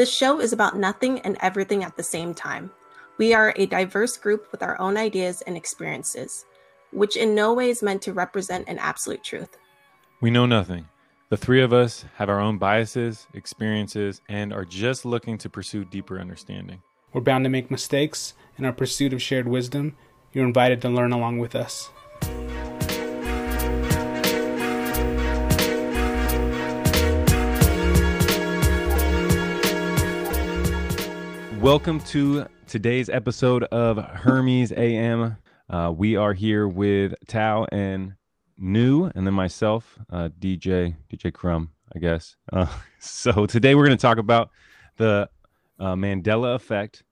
This show is about nothing and everything at the same time. We are a diverse group with our own ideas and experiences, which in no way is meant to represent an absolute truth. We know nothing. The three of us have our own biases, experiences, and are just looking to pursue deeper understanding. We're bound to make mistakes. In our pursuit of shared wisdom, you're invited to learn along with us. Welcome to today's episode of Hermes AM. Uh, we are here with Thao and New, and then myself, uh, DJ DJ Crum, I guess. Uh, so today we're going to talk about the uh, Mandela effect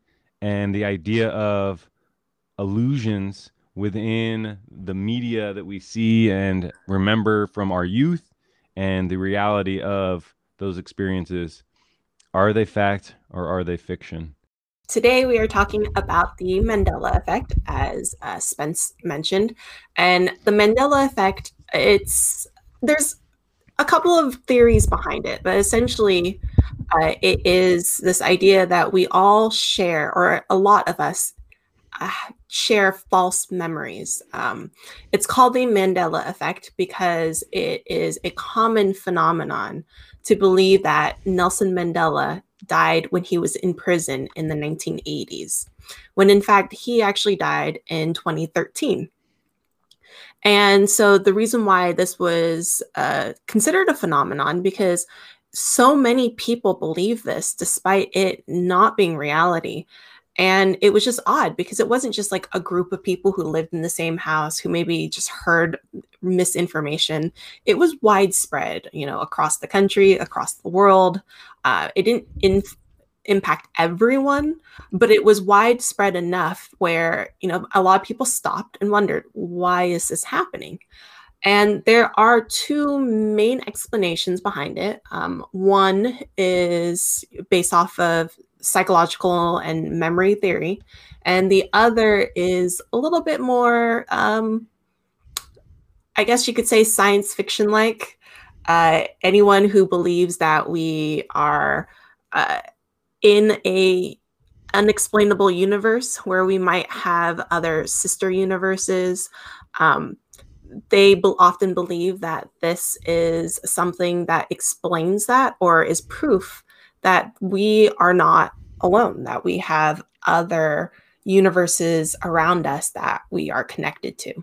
and the idea of illusions within the media that we see and remember from our youth, and the reality of those experiences. Are they fact or are they fiction? Today, we are talking about the Mandela effect, as uh, Spence mentioned. And the Mandela effect, it's there's a couple of theories behind it, but essentially, uh, it is this idea that we all share, or a lot of us uh, share false memories. Um, it's called the Mandela effect because it is a common phenomenon to believe that Nelson Mandela died when he was in prison in the 1980s, when in fact he actually died in 2013. And so the reason why this was uh, considered a phenomenon because so many people believe this despite it not being reality. And it was just odd because it wasn't just like a group of people who lived in the same house who maybe just heard misinformation. It was widespread, you know, across the country, across the world. Uh, it didn't in- impact everyone, but it was widespread enough where, you know, a lot of people stopped and wondered, why is this happening? And there are two main explanations behind it. Um, one is based off of psychological and memory theory, and the other is a little bit more, um, I guess you could say, science fiction like. Uh, anyone who believes that we are uh, in a unexplainable universe where we might have other sister universes um, they often believe that this is something that explains that or is proof that we are not alone, that we have other universes around us that we are connected to.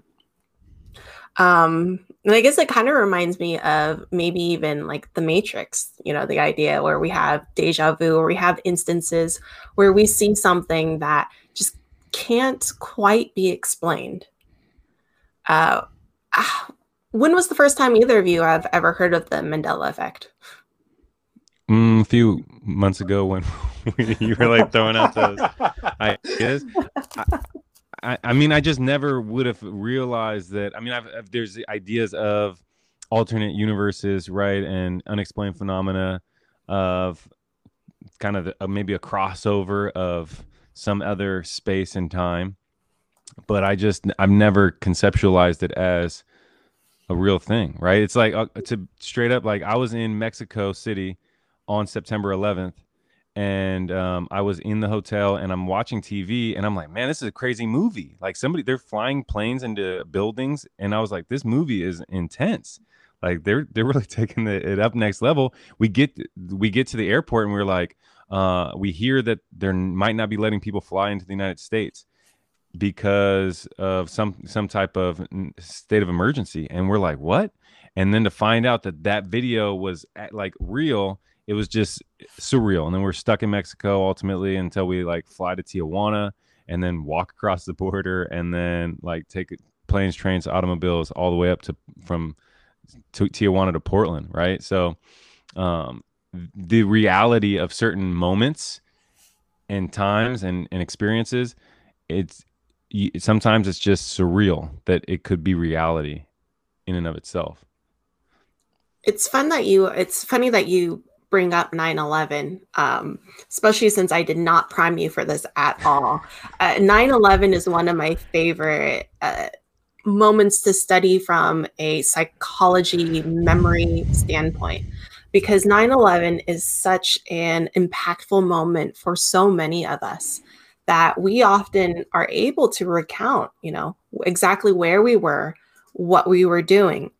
Um, and I guess it kind of reminds me of maybe even like the Matrix, you know, the idea where we have deja vu or we have instances where we see something that just can't quite be explained. Uh, when was the first time either of you have ever heard of the Mandela effect? Mm, a few months ago when you were like throwing out those ideas. I, I, I, mean, I just never would have realized that. I mean, I've, I've, there's ideas of alternate universes, right, and unexplained phenomena of kind of uh, maybe a crossover of some other space and time but I just I've never conceptualized it as a real thing, right? It's like uh, to straight up like I was in Mexico City on September 11th and um, I was in the hotel and I'm watching TV and I'm like, man, this is a crazy movie. Like somebody they're flying planes into buildings and I was like, this movie is intense. Like they're they're really taking the, it up next level. We get we get to the airport and we're like, uh, we hear that there might not be letting people fly into the United States because of some some type of state of emergency and we're like what and then to find out that that video was at, like real it was just surreal and then we're stuck in mexico ultimately until we like fly to tijuana and then walk across the border and then like take planes trains automobiles all the way up to from to tijuana to portland right so um the reality of certain moments and times and, and experiences it's sometimes it's just surreal that it could be reality in and of itself. It's fun that you, it's funny that you bring up 9 11, um, especially since I did not prime you for this at all. Uh, 9 uh, 11 is one of my favorite uh, moments to study from a psychology memory standpoint because 9/11 is such an impactful moment for so many of us that we often are able to recount, you know, exactly where we were, what we were doing.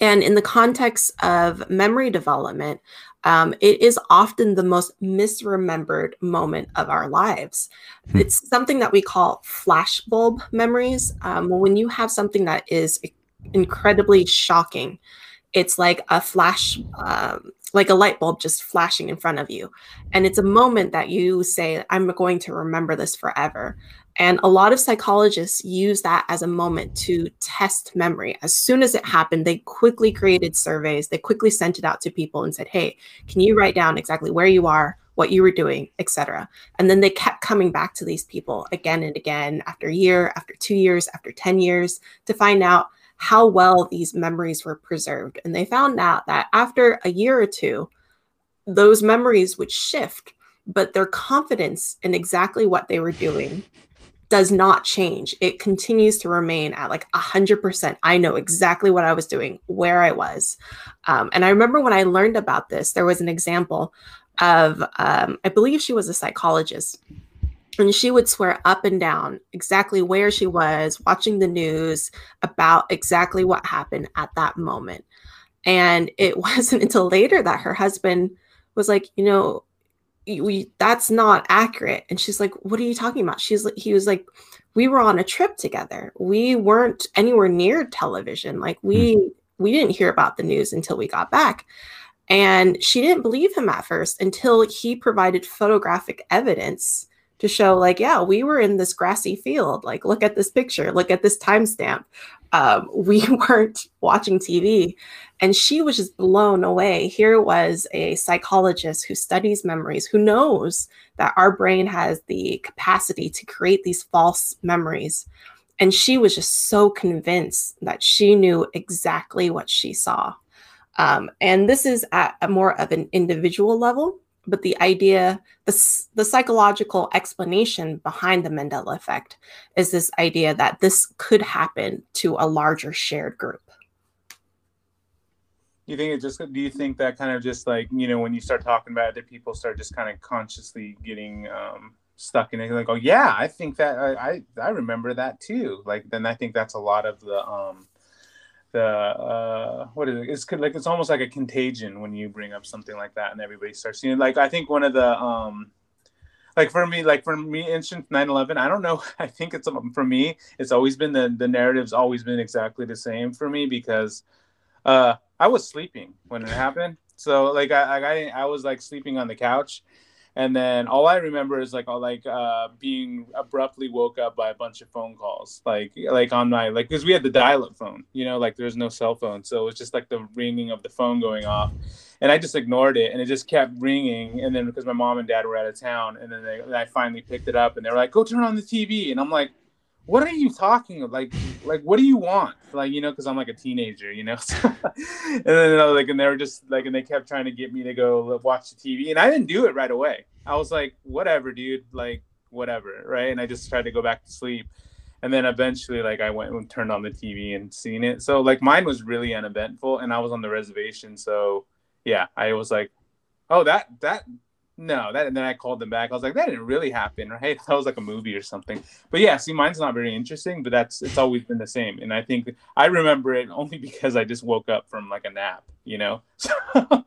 And in the context of memory development, um, it is often the most misremembered moment of our lives. Hmm. It's something that we call flashbulb memories. Um, when you have something that is incredibly shocking, it's like a flash, um, like a light bulb just flashing in front of you. And it's a moment that you say, I'm going to remember this forever. And a lot of psychologists use that as a moment to test memory. As soon as it happened, they quickly created surveys. They quickly sent it out to people and said, "Hey, can you write down exactly where you are, what you were doing, etc." And then they kept coming back to these people again and again after a year, after 2 years, after 10 years to find out how well these memories were preserved. And they found out that after a year or two, those memories would shift, but their confidence in exactly what they were doing does not change. It continues to remain at like 100%. I know exactly what I was doing, where I was. Um, and I remember when I learned about this, there was an example of, um, I believe she was a psychologist. And she would swear up and down exactly where she was, watching the news about exactly what happened at that moment. And it wasn't until later that her husband was like, you know, we that's not accurate. And she's like what are you talking about? She's like he was like we were on a trip together. We weren't anywhere near television. Like we mm. we didn't hear about the news until we got back. And she didn't believe him at first until he provided photographic evidence to show like yeah we were in this grassy field. Like look at this picture. Look at this timestamp. Um, we weren't watching tv and she was just blown away. Here was a psychologist who studies memories who knows that our brain has the capacity to create these false memories. And she was just so convinced that she knew exactly what she saw. Um, and this is at a more of an individual level but the idea, the, the psychological explanation behind the Mandela effect is this idea that this could happen to a larger shared group. You think it just? Do you think that kind of just like you know when you start talking about it, that people start just kind of consciously getting um, stuck in it, like, oh yeah, I think that I, I I remember that too. Like then I think that's a lot of the um, the uh what is it? It's like it's almost like a contagion when you bring up something like that and everybody starts seeing it. like i think one of the um like for me like for me instant 9-11 i don't know. I think it's um, for me it's always been the the narrative's always been exactly the same for me because uh i was sleeping when it happened. So like i i, I was like sleeping on the couch and then all I remember is like all like uh, being abruptly woke up by a bunch of phone calls, like like on my like because we had the dial-up phone, you know, like there's no cell phone, so it was just like the ringing of the phone going off, and I just ignored it, and it just kept ringing, and then because my mom and dad were out of town, and then they, I finally picked it up, and they were like, "Go turn on the TV," and I'm like what are you talking about? Like, like, what do you want? Like, you know, because I'm like a teenager, you know. and then you know, like, and they were just like, and they kept trying to get me to go watch the TV, and I didn't do it right away. I was like, whatever, dude, like, whatever, right? And I just tried to go back to sleep, and then eventually, like, I went and turned on the TV and seen it. So, like, mine was really uneventful, and I was on the reservation, so yeah, I was like, oh, that that no, that and then I called them back. I was like, that didn't really happen, right? That was like a movie or something. But yeah, see, mine's not very interesting, but that's it's always been the same. And I think I remember it only because I just woke up from like a nap, you know.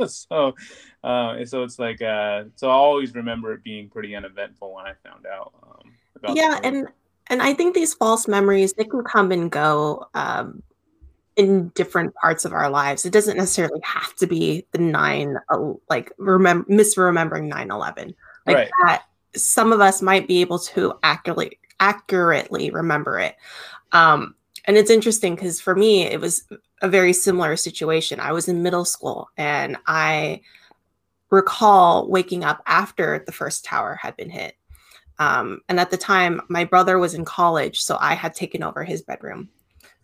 So so uh, so it's like uh, so I always remember it being pretty uneventful when I found out. Um, yeah, and and I think these false memories they can come and go. Um, in different parts of our lives. It doesn't necessarily have to be the nine, uh, like remember misremembering 9 11. Like right. that, some of us might be able to accurately accurately remember it. Um, and it's interesting because for me, it was a very similar situation. I was in middle school and I recall waking up after the first tower had been hit. Um, and at the time, my brother was in college, so I had taken over his bedroom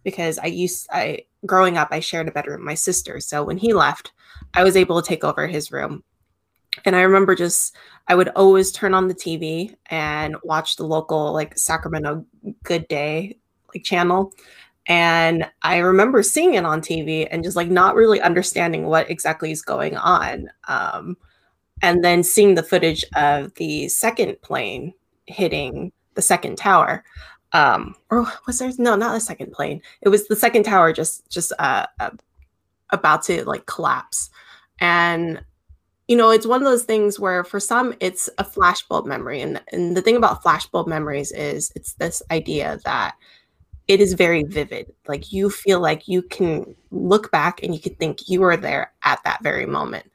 because I used I growing up I shared a bedroom with my sister. So when he left, I was able to take over his room. And I remember just I would always turn on the TV and watch the local like Sacramento Good Day like channel. And I remember seeing it on TV and just like not really understanding what exactly is going on. Um, and then seeing the footage of the second plane hitting the second tower. Um, or was there no, not the second plane. It was the second tower just just uh, uh about to like collapse. And you know, it's one of those things where for some it's a flashbulb memory. And and the thing about flashbulb memories is it's this idea that it is very vivid. Like you feel like you can look back and you can think you were there at that very moment.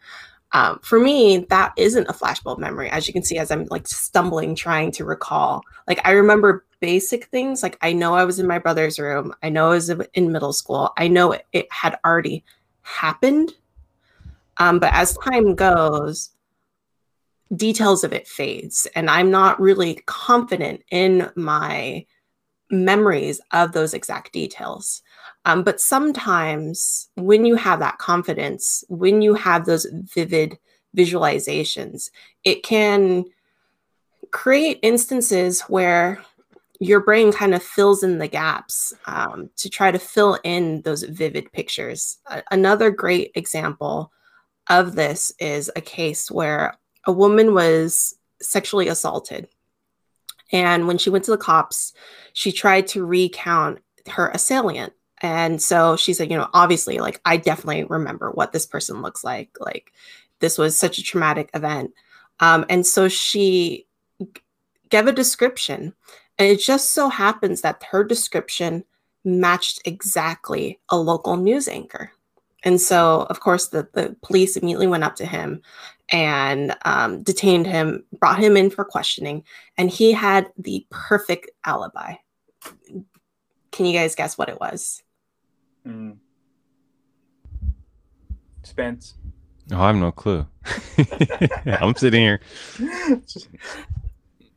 Um, for me, that isn't a flashbulb memory, as you can see, as I'm like stumbling, trying to recall. Like I remember basic things. Like I know I was in my brother's room. I know I was in middle school. I know it, it had already happened. Um, but as time goes, details of it fades, and I'm not really confident in my memories of those exact details. Um, but sometimes when you have that confidence, when you have those vivid visualizations, it can create instances where your brain kind of fills in the gaps um, to try to fill in those vivid pictures. another great example of this is a case where a woman was sexually assaulted. And when she went to the cops, she tried to recount her assailant and so she said, you know, obviously, like, I definitely remember what this person looks like. Like, this was such a traumatic event. Um, and so she gave a description. And it just so happens that her description matched exactly a local news anchor. And so, of course, the, the police immediately went up to him and um, detained him, brought him in for questioning, and he had the perfect alibi. Can you guys guess what it was? Mm. Spence. Oh, I have no clue. I'm sitting here.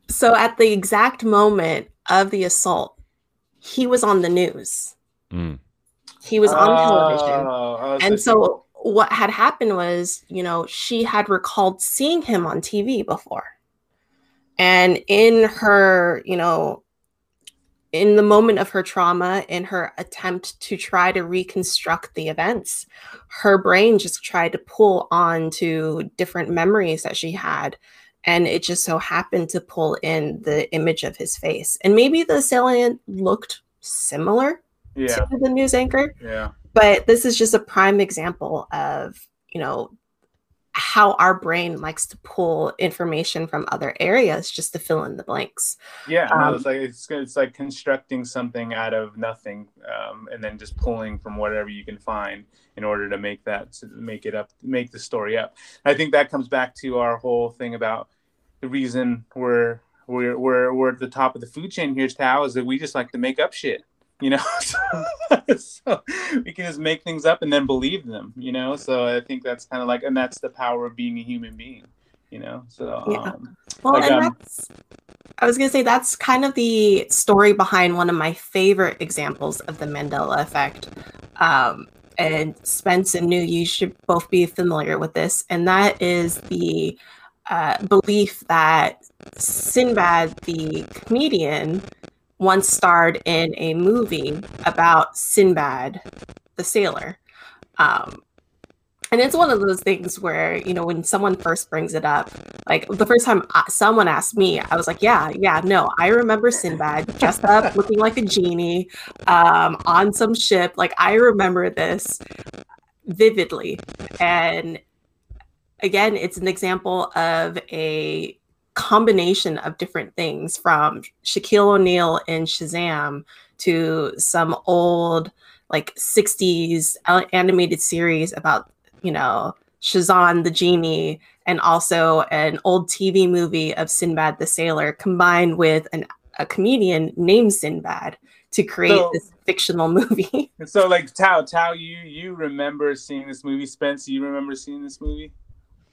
So at the exact moment of the assault, he was on the news. Mm. He was on television. Oh, and so what had happened was, you know, she had recalled seeing him on TV before. And in her, you know, in the moment of her trauma, in her attempt to try to reconstruct the events, her brain just tried to pull on to different memories that she had. And it just so happened to pull in the image of his face. And maybe the assailant looked similar yeah. to the news anchor. Yeah. But this is just a prime example of, you know, how our brain likes to pull information from other areas just to fill in the blanks. Yeah, um, no, it's like it's, it's like constructing something out of nothing, um, and then just pulling from whatever you can find in order to make that to make it up, make the story up. I think that comes back to our whole thing about the reason we're we're we're, we're at the top of the food chain here, Thao, is that we just like to make up shit you know? So, we can just make things up and then believe them you know? So i think that's kind of like and that's the power of being a human being you know? So yeah. um, well like, and um, that's i was gonna say that's kind of the story behind one of my favorite examples of the mandela effect um, and spence and new you should both be familiar with this and that is the uh, belief that sinbad the comedian once starred in a movie about Sinbad the sailor. Um, and it's one of those things where, you know, when someone first brings it up, like the first time I, someone asked me, I was like, yeah, yeah, no, I remember Sinbad dressed up looking like a genie um, on some ship. Like, I remember this vividly. And again, it's an example of a combination of different things from Shaquille O'Neal in Shazam to some old like 60s uh, animated series about, you know, Shazam the genie and also an old TV movie of Sinbad the sailor combined with an, a comedian named Sinbad to create so, this fictional movie. so like Thao, Thao, you you remember seeing this movie, Spence? You remember seeing this movie?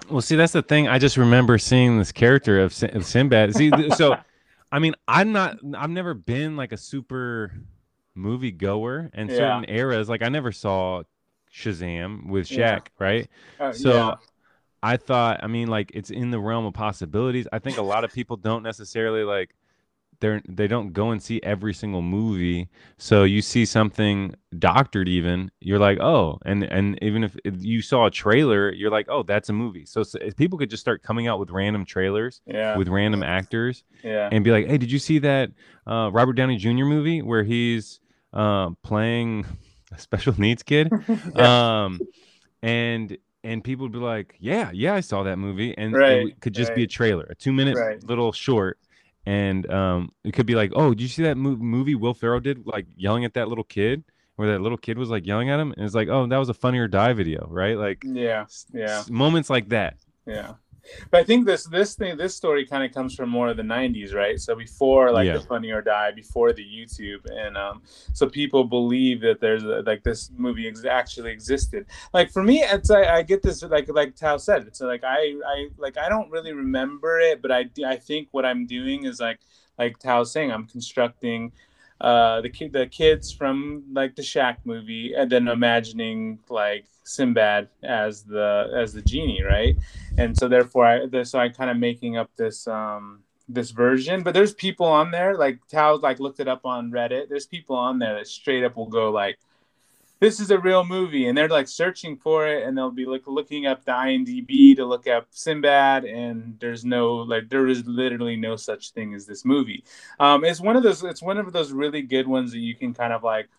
Well, see, that's the thing. I just remember seeing this character of, Sin- of Sinbad. See, so I mean, I'm not. I've never been like a super movie goer in yeah. certain eras. Like I never saw Shazam with Shaq, yeah. right? Uh, so. Yeah. I thought, I mean, like it's in the realm of possibilities. I think a lot of people don't necessarily like they're they don't go and see every single movie so you see something doctored even you're like oh and and even if, if you saw a trailer you're like oh that's a movie so, so if people could just start coming out with random trailers Yeah. with random actors yeah. and be like hey did you see that uh, robert downey jr movie where he's uh, playing a special needs kid um and and people would be like yeah yeah i saw that movie and it Right, w- could just be a trailer a two minute Right. little short and um it could be like oh did you see that mo- movie will ferrell did like yelling at that little kid where that little kid was like yelling at him and it's like oh that was a funny or die video right like Yeah. Yeah. s- moments like that Yeah. But I think this this thing this story kind of comes from more of the '90s, right? So before like Yeah. the Funny or Die, before the YouTube, and um, so people believe that there's a, like this movie ex- actually existed. Like for me, it's I, I get this like like Thao said, it's like I I like I don't really remember it, but I I think what I'm doing is like like Thao's saying, I'm constructing uh the kid the kids from like the Shaq movie and then imagining like Sinbad as the as the genie, right? And so therefore I this so I kind of making up this um this version, but there's people on there like Thao like looked it up on Reddit. There's people on there that straight up will go like this is a real movie and they're like searching for it and they'll be like looking up the IMDb to look up Sinbad and there's no like there is literally no such thing as this movie. Um, it's one of those it's one of those really good ones that you can kind of like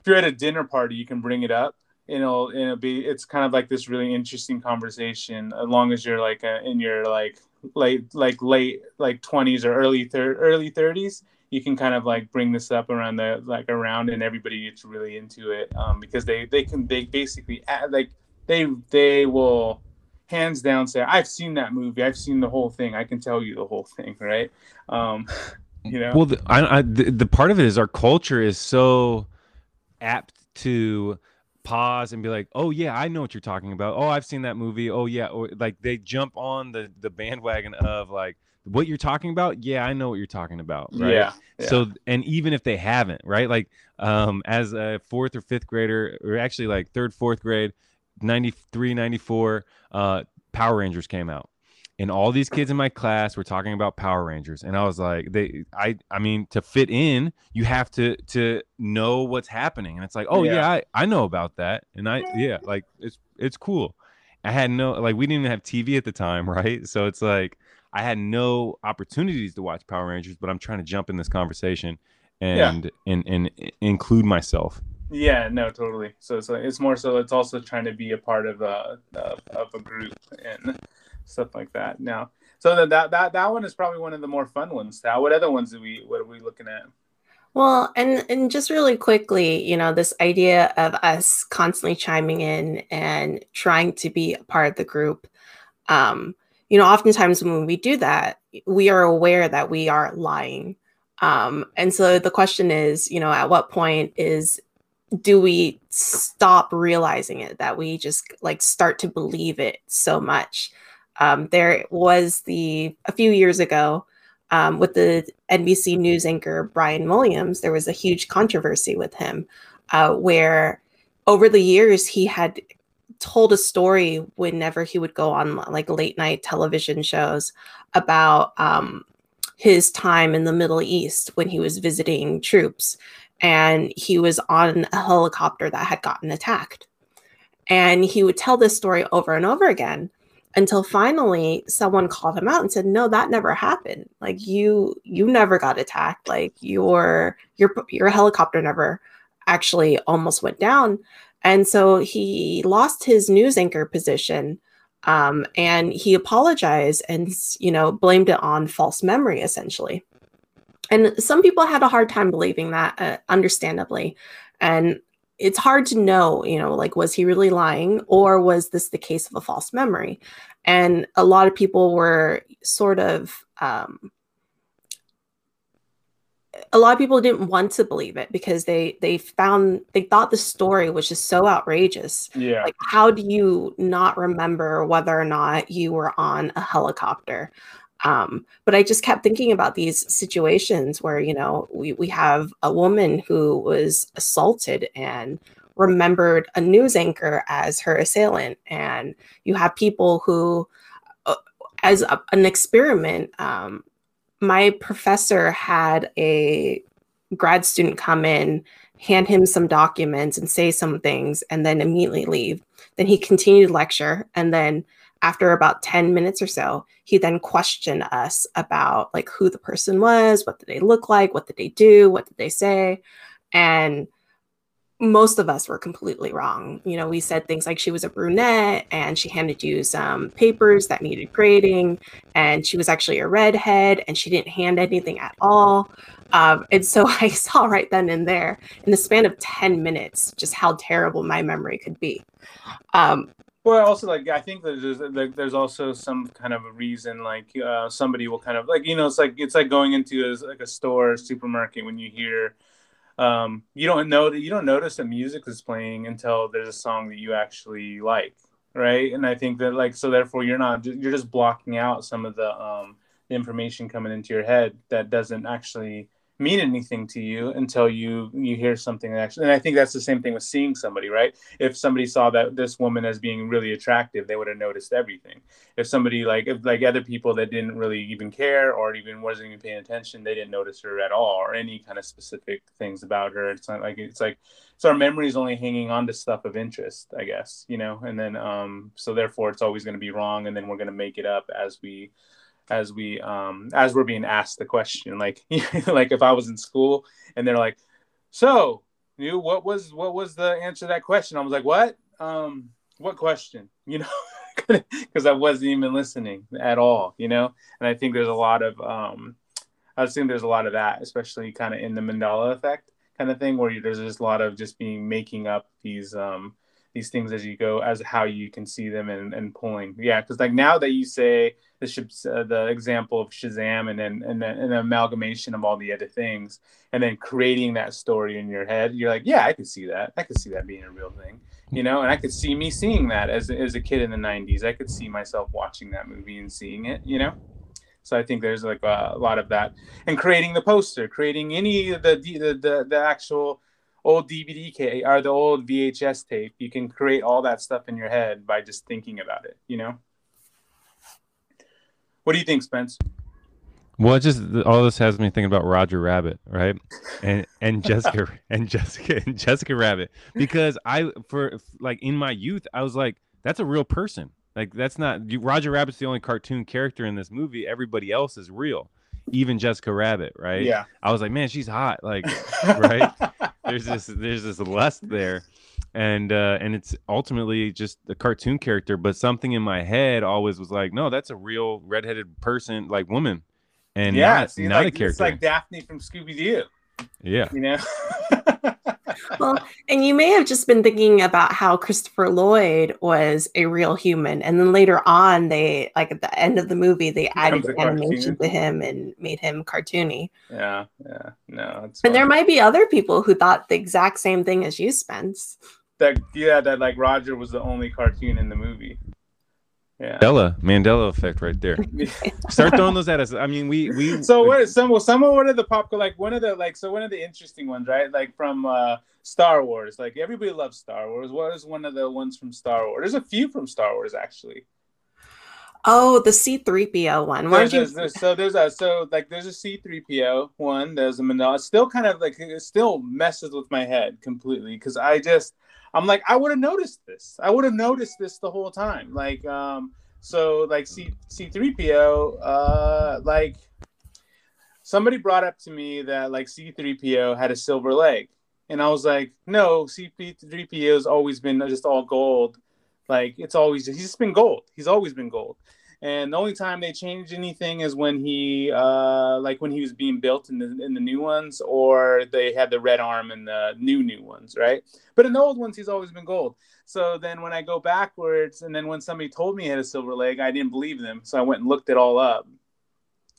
if you're at a dinner party you can bring it up and it'll, and it'll be it's kind of like this really interesting conversation as long as you're like uh in your like late like late like 20s or early thir- early 30s you can kind of like bring this up around the like around and everybody gets really into it um, because they they can they basically add, like they they will hands down say i've seen that movie. I've seen the whole thing. I can tell you the whole thing right? Um you know? Well, the, I, I, the, the part of it is our culture is so apt to pause and be like, "Oh yeah, I know what you're talking about. Oh, I've seen that movie. Oh yeah," or like they jump on the the bandwagon of like what you're talking about. Yeah, I know what you're talking about. Right? yeah, yeah. So and even if they haven't, right? Like um as a fourth or fifth grader or actually like third, fourth grade, 93, 94, uh Power Rangers came out. And all these kids in my class were talking about Power Rangers. And I was like, they I I mean, to fit in, you have to to know what's happening. And it's like, oh yeah, Yeah. I, I know about that. And I yeah, like it's it's cool. I had no like we didn't even have TV at the time, right? So it's like I had no opportunities to watch Power Rangers, but I'm trying to jump in this conversation Yeah. and and and include myself. Yeah, no, totally. So it's like it's more so it's also trying to be a part of a of, of a group and stuff like that. Now, so that that that that one is probably one of the more fun ones. Now, what other ones do we what are we looking at? Well, and and just really quickly, you know, this idea of us constantly chiming in and trying to be a part of the group. Um, you know, oftentimes when we do that, we are aware that we are lying. Um, and so the question is, you know, at what point is do we stop realizing it that we just like start to believe it so much? Um, there was the a few years ago um, with the NBC News anchor Brian Williams, there was a huge controversy with him uh, where over the years he had told a story whenever he would go on like late night television shows about um, his time in the Middle East when he was visiting troops. And he was on a helicopter that had gotten attacked. And he would tell this story over and over again until finally someone called him out and said no that never happened like you you never got attacked like your your your helicopter never actually almost went down and so he lost his news anchor position um, and he apologized and you know blamed it on false memory essentially and some people had a hard time believing that uh, understandably and it's hard to know, you know, like, was he really lying or was this the case of a false memory? And a lot of people were sort of, um, a lot of people didn't want to believe it because they they found they thought the story was just so outrageous. Yeah, like how do you not remember whether or not you were on a helicopter? Um, but i just kept thinking about these situations where you know we, we have a woman who was assaulted and remembered a news anchor as her assailant. And you have people who uh, as a, an experiment um, my professor had a grad student come in, hand him some documents and say some things, and then immediately leave. Then he continued lecture, and then after about 10 minutes or so, he then questioned us about like who the person was, what did they look like, what did they do, what did they say. And most of us were completely wrong. You know, we said things like she was a brunette and she handed you some papers that needed grading, and she was actually a redhead and she didn't hand anything at all. Um, and so I saw right then and there, in the span of 10 minutes, just how terrible my memory could be. Um, well, also like I think there's like, there's also some kind of a reason like uh, somebody will kind of like you know it's like it's like going into a, like a store supermarket when you hear um, you don't know that you don't notice that music is playing until there's a song that you actually like, right? And I think that like so therefore you're not you're just blocking out some of the um, the information coming into your head that doesn't actually mean anything to you until you you hear something that actually and i think that's the same thing with seeing somebody right? If somebody saw that this woman as being really attractive they would have noticed everything. If somebody like if like other people that didn't really even care or even wasn't even paying attention they didn't notice her at all or any kind of specific things about her. It's not like it's like so our memory is only hanging on to stuff of interest i guess you know? And then um so therefore it's always going to be wrong and then we're going to make it up as we as we um as we're being asked the question like like if i was in school and they're like so you what was what was the answer to that question? I was like what? Um what question? You know because i wasn't even listening at all you know? And i think there's a lot of um i assume there's a lot of that especially kind of in the mandela effect kind of thing where there's just a lot of just being making up these um these things as you go as how you can see them and, and pulling. Yeah because like now that you say the uh, the example of shazam and then and then an amalgamation of all the other things and then creating that story in your head you're like yeah i could see that. I could see that being a real thing you know? And i could see me seeing that as, as a kid in the 90s i could see myself watching that movie and seeing it you know? So I think there's like a, a lot of that, and creating the poster, creating any of the the the, the actual old DVD tape or the old VHS tape. You can create all that stuff in your head by just thinking about it, you know? What do you think, Spence? Well, just all this has me thinking about Roger Rabbit, right? And and Jessica and Jessica and Jessica Rabbit because I for like in my youth I was like that's a real person. Like that's not Roger Rabbit's the only cartoon character in this movie. Everybody else is real even Jessica Rabbit, right? Yeah. I was like, man, she's hot. Like, right? there's this there's this lust there. And uh and it's ultimately just a cartoon character, but something in my head always was like, no, that's a real redheaded person, like woman. And yeah, not, see, not like, a character. It's like Daphne from Scooby Doo. Yeah. You know? well, and you may have just been thinking about how Christopher Lloyd was a real human, and then later on, they like at the end of the movie, they added animation to him and made him cartoony. Yeah, yeah, no. and there might be other people who thought the exact same thing as you, Spence. That yeah, that like Roger was the only cartoon in the movie. Yeah. Mandela, Mandela effect right there. Start throwing those at us. I mean, we we. So what? Some some of one of the pop like one of the like so one of the interesting ones, right? Like from uh Star Wars. Like everybody loves Star Wars. What is one of the ones from Star Wars? There's a few from Star Wars actually. Oh, the C three PO one. There's, you... there's, so there's a so like there's a C three PO one. There's a Mandela. Still kind of like it still messes with my head completely because I just I'm like, I would have noticed this. I would have noticed this the whole time. Like, um, so like C C3PO, uh, like somebody brought up to me that like C3PO had a silver leg. And I was like, no, C3PO has always been just all gold. Like it's always he's just been gold. He's always been gold and the only time they changed anything is when he uh like when he was being built in the in the new ones or they had the red arm in the new new ones right? But in the old ones he's always been gold. So then when i go backwards and then when somebody told me he had a silver leg i didn't believe them. So i went and looked it all up.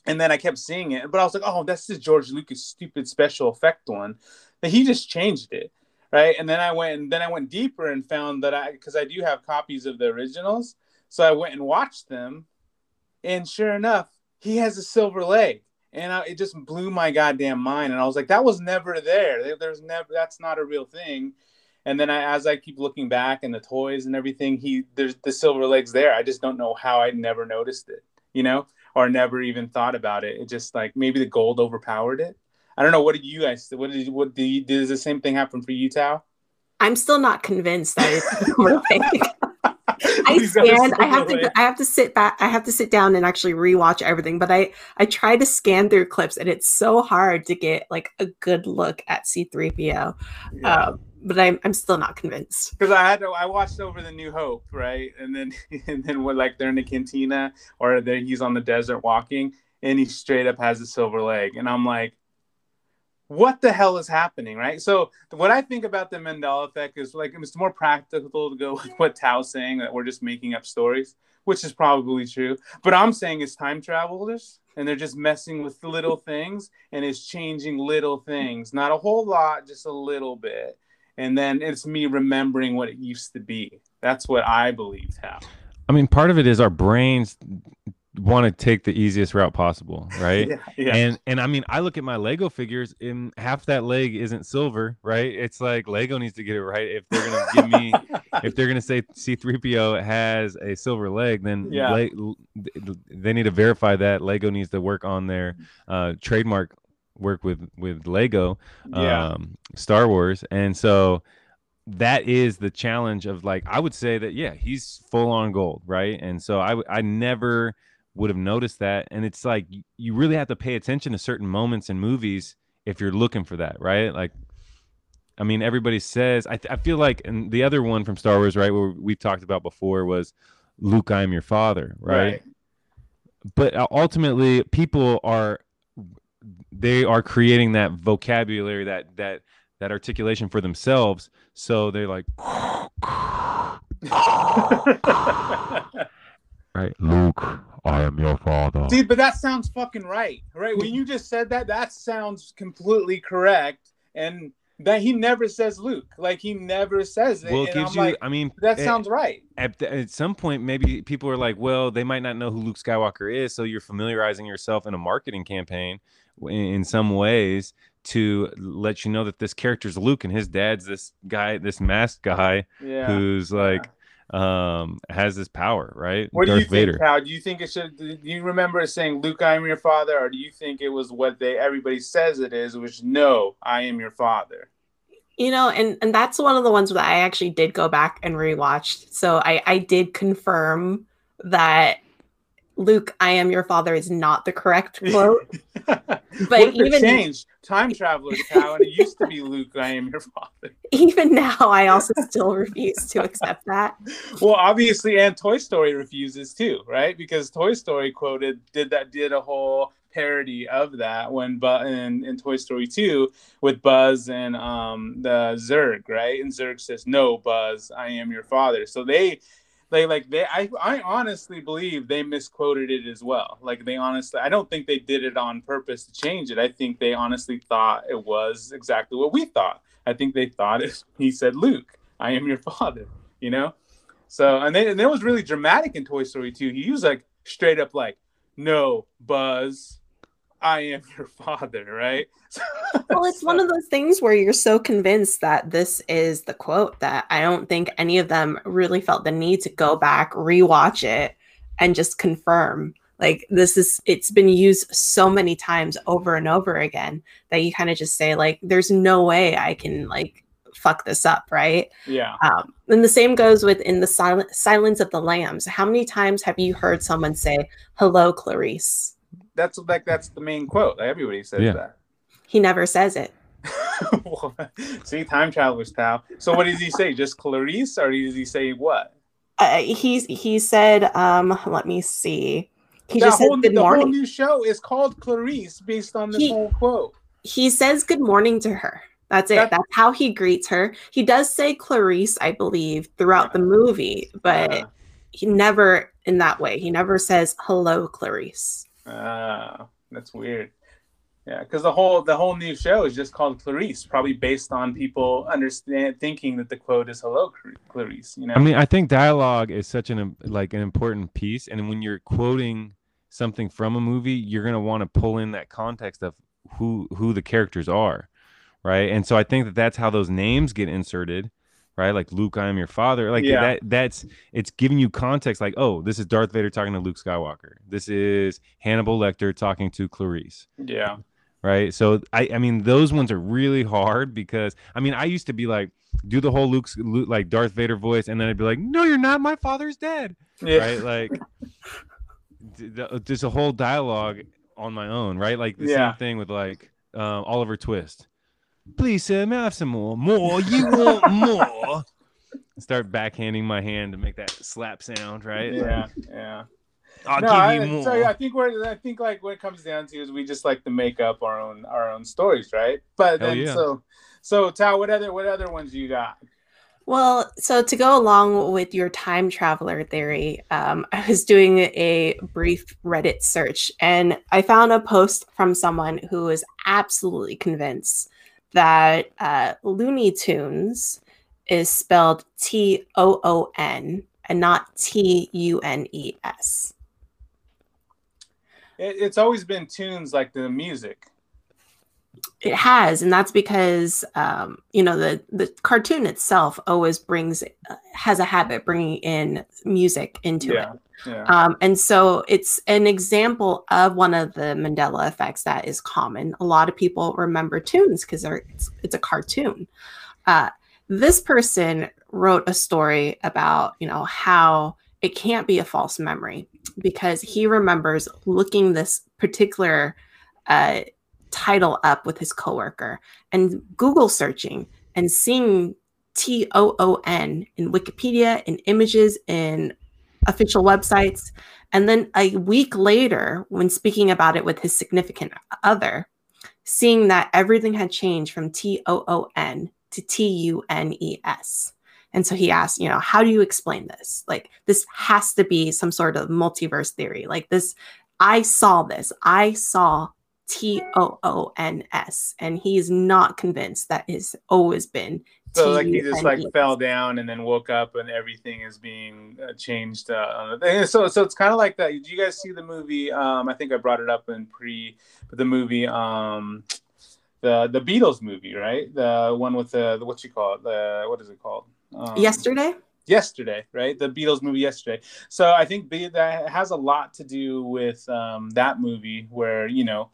And then i kept seeing it but i was like oh that's just george lucas stupid special effect one. But he just changed it right? And then i went and then i went deeper and found that i because i do have copies of the originals so I went and watched them, and sure enough, he has a silver leg, and I, it just blew my goddamn mind. And I was like, that was never there. There's never that's not a real thing. And then I, as I keep looking back and the toys and everything, he there's the silver legs there. I just don't know how I never noticed it. You know, or never even thought about it. It just like maybe the gold overpowered it. I don't know. What did you guys? What did what did, you, did the same thing happen for you, Thao? I'm still not convinced that it's. I scanned. I have to. I have to sit back. I have to sit down and actually rewatch everything. But I I try to scan through clips, and it's so hard to get like a good look at C3PO. Yeah. Um, but I'm I'm still not convinced. Because I had to, I watched over the New Hope, right, and then and then when like they're in the cantina or he's on the desert walking, and he straight up has a silver leg, and I'm like, what the hell is happening, right? So what I think about the Mandela effect is like it's more practical to go with what Thao's saying that we're just making up stories, which is probably true. But I'm saying it's time travelers and they're just messing with little things and it's changing little things, not a whole lot, just a little bit. And then it's me remembering what it used to be. That's what I believe, Thao. I mean, part of it is our brains want to take the easiest route possible, right? yeah, yeah. And and I mean, I look at my Lego figures, and half that leg isn't silver, right? It's like Lego needs to get it right. If they're gonna give me, if they're gonna say C3PO has a silver leg, then yeah. Le- they need to verify that. Lego needs to work on their uh, trademark work with with Lego, yeah. um, Star Wars, and so that is the challenge of like I would say that yeah he's full on gold right and so I I never would have noticed that. And it's like you really have to pay attention to certain moments in movies if you're looking for that, right? Like, I mean, everybody says, I, I feel like, and the other one from Star Wars, right, where we've talked about before was Luke, I am your father, right? right. But uh, ultimately, people are, they are creating that vocabulary, that, that, that articulation for themselves. So they're like, right, Luke, I am your father. Dude, but that sounds fucking right, right? When you just said that, that sounds completely correct, and that he never says Luke, like he never says it. Well, it gives I'm you. Like, I mean, that eh, sounds right. At, at some point, maybe people are like, well, they might not know who Luke Skywalker is, so you're familiarizing yourself in a marketing campaign in, in some ways to let you know that this character's Luke and his dad's this guy, this masked guy yeah. who's like. Yeah um has this power, right? What Darth do you Vader. think, How Do you think it should? Do you remember saying, "Luke, I am your father," or do you think it was what they everybody says it is, which "No, I am your father"? You know, and and that's one of the ones that I actually did go back and rewatched. So I I did confirm that Luke, I am your father is not the correct quote. but even changed time traveler cow and it used to be Luke, I am your father. Even now I also still refuse to accept that. Well, obviously and Toy Story refuses too, right? Because Toy Story quoted did that did a whole parody of that when but in, in Toy Story 2 with Buzz and um the Zurg, right? And Zurg says, No, Buzz, I am your father. So they they like they I, I honestly believe they misquoted it as well. Like they honestly i don't think they did it on purpose to change it. I think they honestly thought it was exactly what we thought. I think they thought it he said luke i am your father you know? So and, they, and it was really dramatic in toy story 2 he was like straight up like no buzz I am your father, right? well, it's one of those things where you're so convinced that this is the quote that I don't think any of them really felt the need to go back, rewatch it, and just confirm. Like, this is, it's been used so many times over and over again that you kind of just say, like, there's no way I can, like, fuck this up, right? Yeah. Um, and the same goes with in the silent silence of the lambs. How many times have you heard someone say, "Hello, Clarice"? That's like that's the main quote. Everybody says yeah. that. He never says it. See, time travelers, pal. So what does he say? Just Clarice, or does he say what? Uh, he's he said, um, let me see. He that just whole, says good the morning. whole new show is called Clarice based on this he, whole quote. He says good morning to her. That's it. That's, That's how he greets her. He does say Clarice, I believe, throughout yeah. the movie, but yeah. he never in that way. He never says hello, Clarice. Ah, that's weird. Yeah, because the whole the whole new show is just called Clarice, probably based on people understand thinking that the quote is "Hello, Clarice." You know, I mean, I think dialogue is such an like an important piece, and when you're quoting something from a movie, you're gonna want to pull in that context of who who the characters are, right? And so I think that that's how those names get inserted, right? Like Luke, I am your father. Like Yeah. that that's it's giving you context like, oh, this is Darth Vader talking to Luke Skywalker. This is Hannibal Lecter talking to Clarice. Yeah. Right. So I I mean those ones are really hard because I mean I used to be like do the whole Luke's Luke, like Darth Vader voice and then I'd be like, No, you're not, my father's dead. Yeah. Right? Like th- th- there's a whole dialogue on my own, right? Like the Yeah. same thing with like um, Oliver Twist. Please, sir, may I have some more? More? You want more? Start backhanding my hand to make that slap sound, right? Yeah. Yeah. I'll no, give I, more. so I think we're I think like what it comes down to is we just like to make up our own our own stories, right? But Hell then yeah. so so Thao, what other what other ones you got? Well, so to go along with your time traveler theory, um, I was doing a brief Reddit search and I found a post from someone who was absolutely convinced that uh, Looney Tunes is spelled T O O N and not T U N E S. It's always been tunes like the music. It has, and that's because um, you know the the cartoon itself always brings uh, has a habit bringing in music into it. Yeah. Yeah. Um, and so it's an example of one of the Mandela effects that is common. A lot of people remember tunes because it's, it's a cartoon. Uh, this person wrote a story about, you know, how it can't be a false memory because he remembers looking this particular uh, title up with his coworker and Google searching and seeing T O O N in Wikipedia, in images, in official websites. And then a week later, when speaking about it with his significant other, seeing that everything had changed from T O O N to T U N E S. And so he asked, you know, how do you explain this? Like, this has to be some sort of multiverse theory. Like, this, I saw this. I saw T O O N S. And he's not convinced that it's always been So like he just like fell down and then woke up and everything is being uh, changed. Uh, on the thing. So so it's kind of like that. Did you guys see the movie? Um, I think I brought it up in pre the movie. Um, the the Beatles movie, right? The one with the, the what you call it? The what is it called? Um, Yesterday? yesterday, right? The Beatles movie yesterday. So I think that has a lot to do with um, that movie, where you know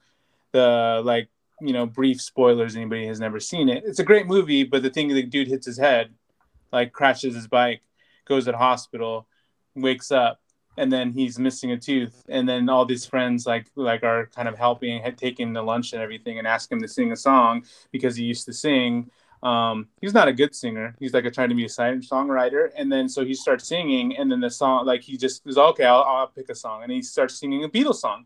the like you know brief spoilers. Anybody has never seen it. It's a great movie, but the thing the dude hits his head, like crashes his bike, goes to the hospital, wakes up. And then he's missing a tooth, and then all these friends like like are kind of helping, had taken the lunch and everything, and ask him to sing a song because he used to sing, um, he's not a good singer. He's like a, trying to be a songwriter, and then so he starts singing, and then the song like he just is okay. I'll, I'll pick a song, and he starts singing a Beatles song,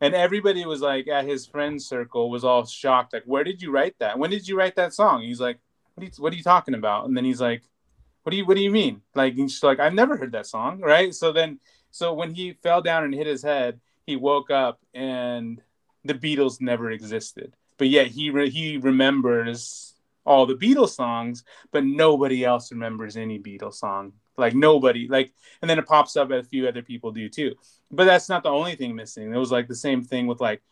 and everybody was like at his friend circle was all shocked, like, "Where did you write that? When did you write that song?" He's like, "What are you, what are you talking about?" And then he's like, "What do you what do you mean?" Like he's like, "I've never heard that song." Right? So then so when he fell down and hit his head, he woke up and the Beatles never existed. But yet he re- he remembers all the Beatles songs, but nobody else remembers any Beatles song. Like nobody. Like and then it pops up a few other people do too. But that's not the only thing missing. It was like the same thing with like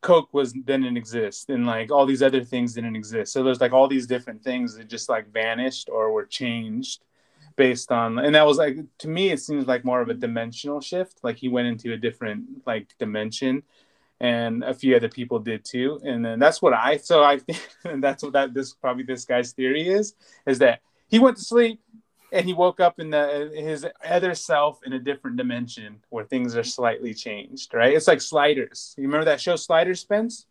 Coke was didn't exist and like all these other things didn't exist. So there's like all these different things that just like vanished or were changed based on and that was like to me it seems like more of a dimensional shift. Like he went into a different like dimension and a few other people did too. And then that's what I so I think and that's what that this probably this guy's theory is is that he went to sleep and he woke up in the his other self in a different dimension where things are slightly changed, right? It's like Sliders. You remember that show Sliders, Spence?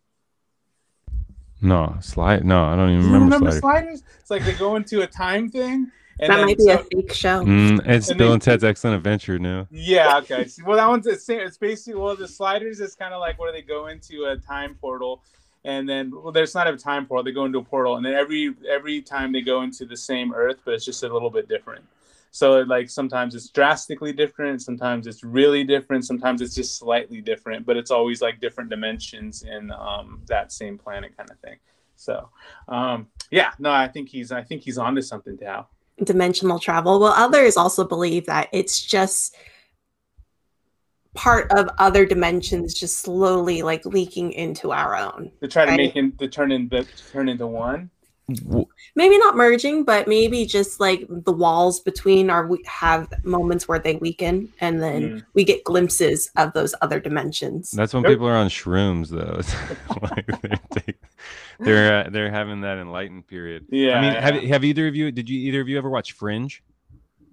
No, slide. No, I don't even remember, remember Slider. Sliders? It's like they go into a time thing. And that might be so- a fake show. Mm, it's And Bill then- and Ted's Excellent Adventure now. Yeah, okay. Well, that one's it's, it's basically well, the sliders is kind of like where they go into a time portal, and then well, there's not a time portal. They go into a portal, and then every every time they go into the same Earth, but it's just a little bit different. So like sometimes it's drastically different, sometimes it's really different, sometimes it's just slightly different, but it's always like different dimensions in um, that same planet kind of thing. So um, yeah, no, I think he's I think he's onto something, Thao. dimensional travel. Well, others also believe that it's just part of other dimensions just slowly like leaking into our own. To try to make him to turn in to turn into one. maybe not merging, but maybe just like the walls between our we have moments where they weaken, and then Mm. we get glimpses of those other dimensions. that's when There- people are on shrooms, though. Like they're they're uh, they're having that enlightened period. Yeah. I mean, yeah. have have either of you? Did you either of you ever watch Fringe?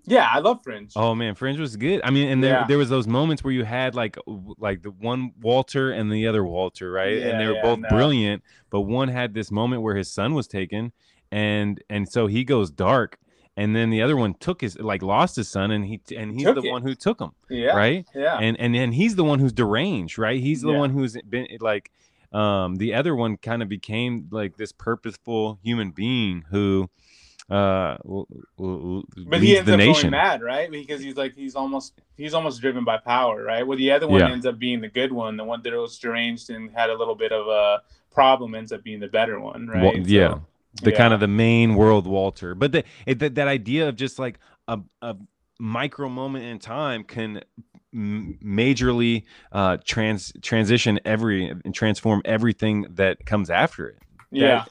Yeah, I love Fringe. Oh man, Fringe was good. I mean, and there Yeah. there was those moments where you had like like the one Walter and the other Walter, right? Yeah, and they were yeah, both no. brilliant, but one had this moment where his son was taken, and and so he goes dark, and then the other one took his like lost his son, and he and he's Took the it. one who took him, yeah. right? Yeah. And and then he's the one who's deranged, right? He's the one who's been like um the other one kind of became like this purposeful human being who uh But he ends the up nation. going mad, right? Because he's like he's almost he's almost driven by power, right? Well, the other one Yeah. ends up being the good one. The one that was deranged and had a little bit of a problem ends up being the better one, right? Well, So, yeah. the kind of the main world Walter. But the, it, that that idea of just like a, a micro moment in time can majorly uh trans transition every and transform everything that comes after it. yeah.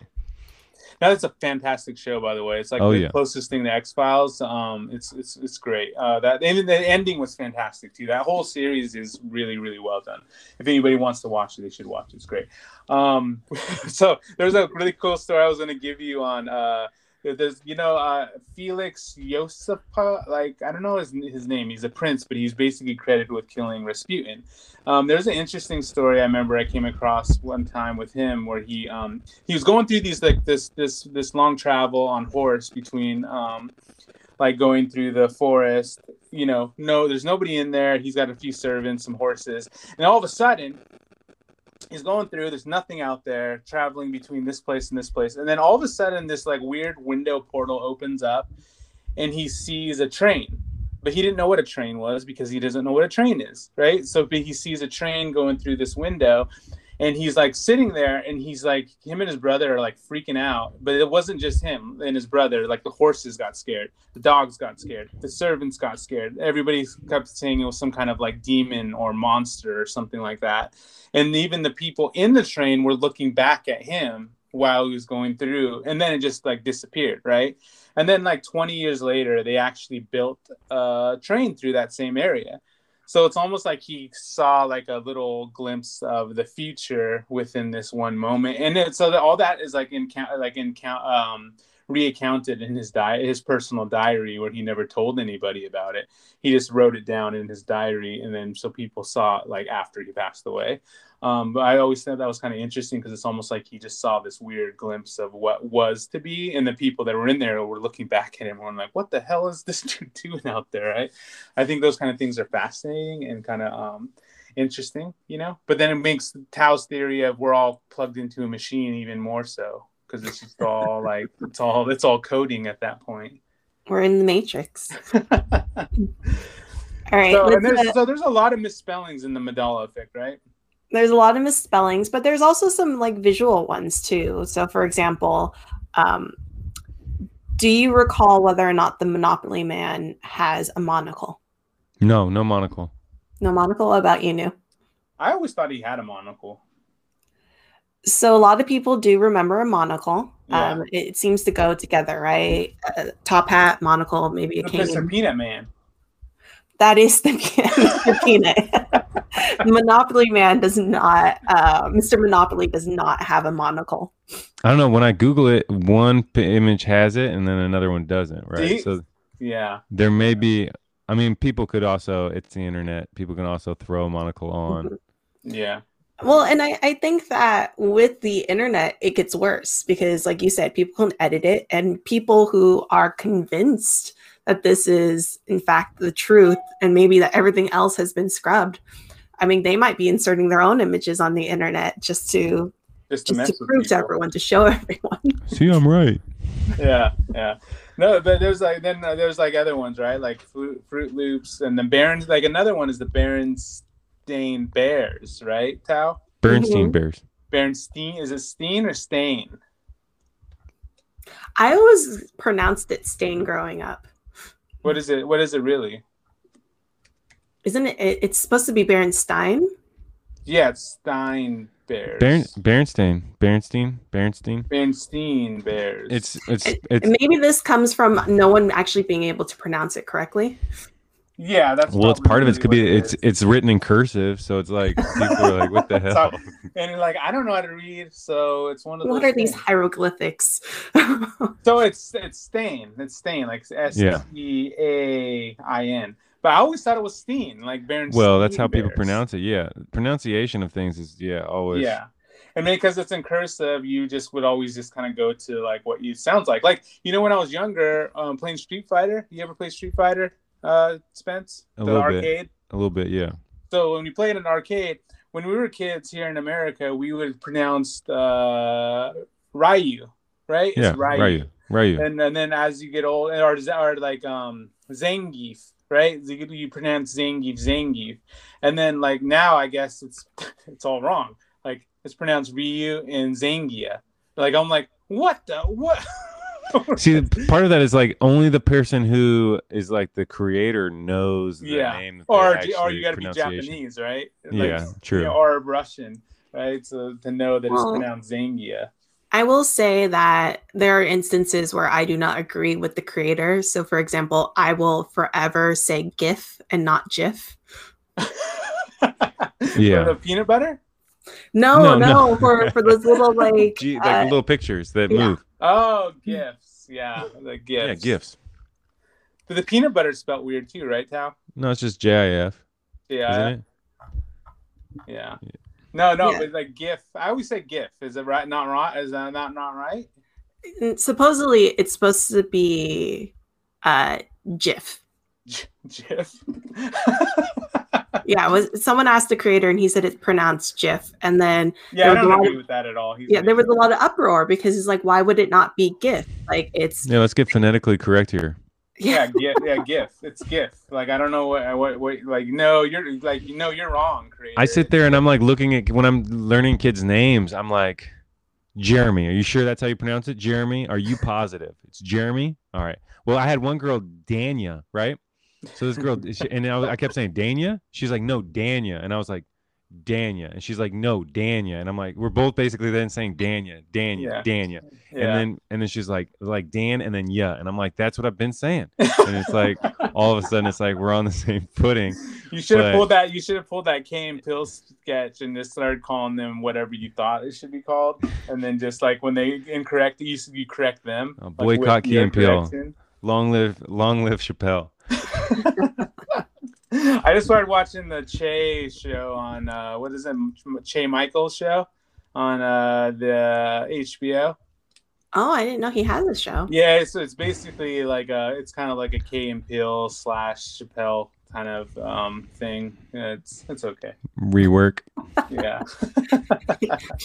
That- it's a fantastic show, by the way. It's like Oh, the yeah. closest thing to X Files. Um, it's it's it's great. Uh, that and the ending was fantastic too. That whole series is really really well done. If anybody wants to watch it, they should watch it. It's great. Um, so there's a really cool story I was going to give you on. Uh, there's you know uh, Felix Josipa, like I don't know his his name. He's a prince, but he's basically credited with killing Rasputin. Um, there's an interesting story I remember I came across one time with him where he um, he was going through these like this this this long travel on horse between um, like going through the forest. You know, no, there's nobody in there. He's got a few servants, some horses, and all of a sudden he's going through there's nothing out there traveling between this place and this place. And then all of a sudden this like weird window portal opens up and he sees a train. But he didn't know what a train was because he doesn't know what a train is right? So he sees a train going through this window and he's like sitting there and he's like him and his brother are like freaking out. But it wasn't just him and his brother. Like the horses got scared. The dogs got scared. The servants got scared. Everybody kept saying it was some kind of like demon or monster or something like that. And even the people in the train were looking back at him while he was going through. And then it just like disappeared right? And then like 20 years later they actually built a train through that same area so it's almost like he saw like a little glimpse of the future within this one moment. And it, so that all that is like in count like in count um reaccounted in his di- his personal diary where he never told anybody about it. He just wrote it down in his diary and then so people saw it like after he passed away um, but I always thought that was kind of interesting because it's almost like he just saw this weird glimpse of what was to be, and the people that were in there were looking back at him and like, "What the hell is this dude doing out there?" Right? I think those kind of things are fascinating and kind of um, interesting, you know. But then it makes Thao's theory of we're all plugged into a machine even more so because it's just all like it's all it's all coding at that point. We're in the matrix. All right. so, and there's, uh, so there's a lot of misspellings in the Mandela effect, right? There's a lot of misspellings, but there's also some like visual ones too. So, for example, um, do you recall whether or not the Monopoly Man has a monocle? No, no monocle. No monocle about you knew. I always thought he had a monocle. So a lot of people do remember a monocle. Yeah. Um, it seems to go together, right? Uh, top hat, monocle, maybe a The cane. Mr. Peanut Man. That is the Mr. Peanut. Monopoly Man does not. Uh, Mr. Monopoly does not have a monocle. I don't know. When I Google it, one p- image has it, and then another one doesn't. Right. See? So Yeah. there may be. I mean, people could also. It's the internet. People can also throw a monocle on. Yeah. Well, and I, I think that with the internet, it gets worse because, like you said, people can edit it, and people who are convinced that this is, in fact, the truth, and maybe that everything else has been scrubbed. I mean, they might be inserting their own images on the internet just to Just to just mess to with prove to everyone, to show everyone. See, I'm right. Yeah, yeah. No, but there's like then uh, there's like other ones, right? Like Fruit, Fruit Loops and the Barons. Like another one is the Berenstain Bears, right? Thao Bernstein Mhm. Bears. Berenstein. Is it Steen or Stain? I always pronounced it stain growing up. What is it? What is it really? Isn't it? it- It's supposed to be Berenstein. Yeah, it's Stein. bears. Bern, Bernstein, Bernstein, Bernstein. Bernstein bears. It's it's And it's maybe this comes from no one actually being able to pronounce it correctly. Yeah, that's well, it's probably part of it could be it it's it's written in cursive, so it's like people are like, what the So- hell? and like I don't know how to read, so it's one of What those are these hieroglyphics? So it's it's stain. It's stain, like S T A I N. But I always thought it was Steen, like Baron. Well, that's how people pronounce it. Yeah, pronunciation of things is yeah always. Yeah. And because it's in cursive, you just would always just kind of go to like what you sounds like. Like you know, when I was younger, um, playing Street Fighter. You ever play Street Fighter, uh, Spence? A the little bit. arcade. a little bit. Yeah. So when we played an arcade, when we were kids here in America, we would pronounce uh, Ryu, right? It's Yeah. Ryu. Ryu. And, and then as you get old, or, or like um Zangief, right? You, you pronounce Zangief, Zangief, and then like now I guess it's it's all wrong. Like it's pronounced Ryu and Zangia. Like I'm like, what the what? See, part of that is like only the person who is like the creator knows the Yeah. name. that or or you got to be. Japanese, right? Yeah, true. you know, or Russian, right? So to know that it's pronounced Zangia. I will say that there are instances where I do not agree with the creator. So, for example, I will forever say GIF and not GIF. Yeah. For the peanut butter. No, No, no, no. for for those little like, Gee, like uh, little pictures that yeah. move. Oh, gifts. Yeah, the gifts. Yeah, gifs. But the peanut butter is spelled weird too, right, Thao? No, it's just JIF, Yeah. Yeah. No, no, Yeah. but like GIF. I always say GIF. Is it right? Not right? Is that not not right? supposedly it's supposed to be uh GIF. GIF. Yeah, it was someone asked the creator and he said it's pronounced GIF, and then yeah, I There was don't a lot agree of- with that at all. He's yeah, there was a lot of uproar because he's like, why would it not be GIF? Like it's Yeah, let's get phonetically correct here. yeah, GIF. Yeah, GIF. It's GIF. Like I don't know what what what. Like no, you're like you know you're wrong, creator. I sit there and I'm like looking at when I'm learning kids' names. I'm like, Jeremy, are you sure that's how you pronounce it? Jeremy, are you positive? It's Jeremy. All right. Well, I had one girl, Dania, right? So this girl, she- and I, was- I kept saying Dania. She's like, no, Dania, and I was like, Dania, and she's like, no, Dania, and I'm like, we're both basically then saying Dania, Dania, Yeah. Dania, Yeah. and then and then she's like, like Dan, and then yeah, and I'm like, that's what I've been saying, and it's like all of a sudden it's like we're on the same footing. You should have pulled that. You should have pulled that Key and Peele sketch and just started calling them whatever you thought it should be called, and then just like when they incorrect, you you correct them. Oh, like, boycott Key your and correction. Long live, long live Chappelle. I just started watching the Che show on uh, what is it, Che Michaels show on uh, the HBO. oh, I didn't know he has a show. Yeah, so it's basically like a, it's kind of like a Key and Peele slash Chappelle kind of um, thing. It's it's okay. Rework. Yeah.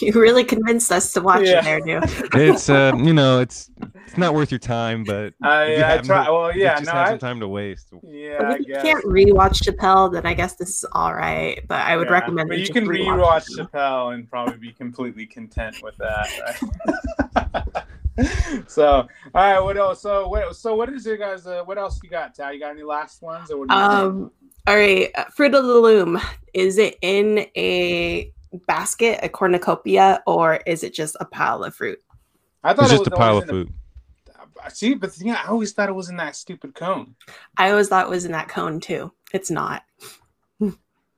You really convinced us to watch Yeah. it there, dude. It's uh, you know, it's it's not worth your time, but if I, you I have try. no- well, yeah, you just no, have I, some time to waste. yeah, But I if you guess. can't rewatch Chappelle, then I guess this is all right. But I would Yeah, recommend But that you can rewatch rewatch it. Chappelle and probably be completely content with that, right? so, all right. What else? So, what? So, what is your guys? Uh, what else you got, Thao? You got any last ones? Or what do you think? Um, all right, uh, Fruit of the Loom. Is it in a basket, a cornucopia, or is it just a pile of fruit? I thought It's it just a pile always of fruit food. A, see, but the thing, I always thought it was in that stupid cone. I always thought it was in that cone too. It's not.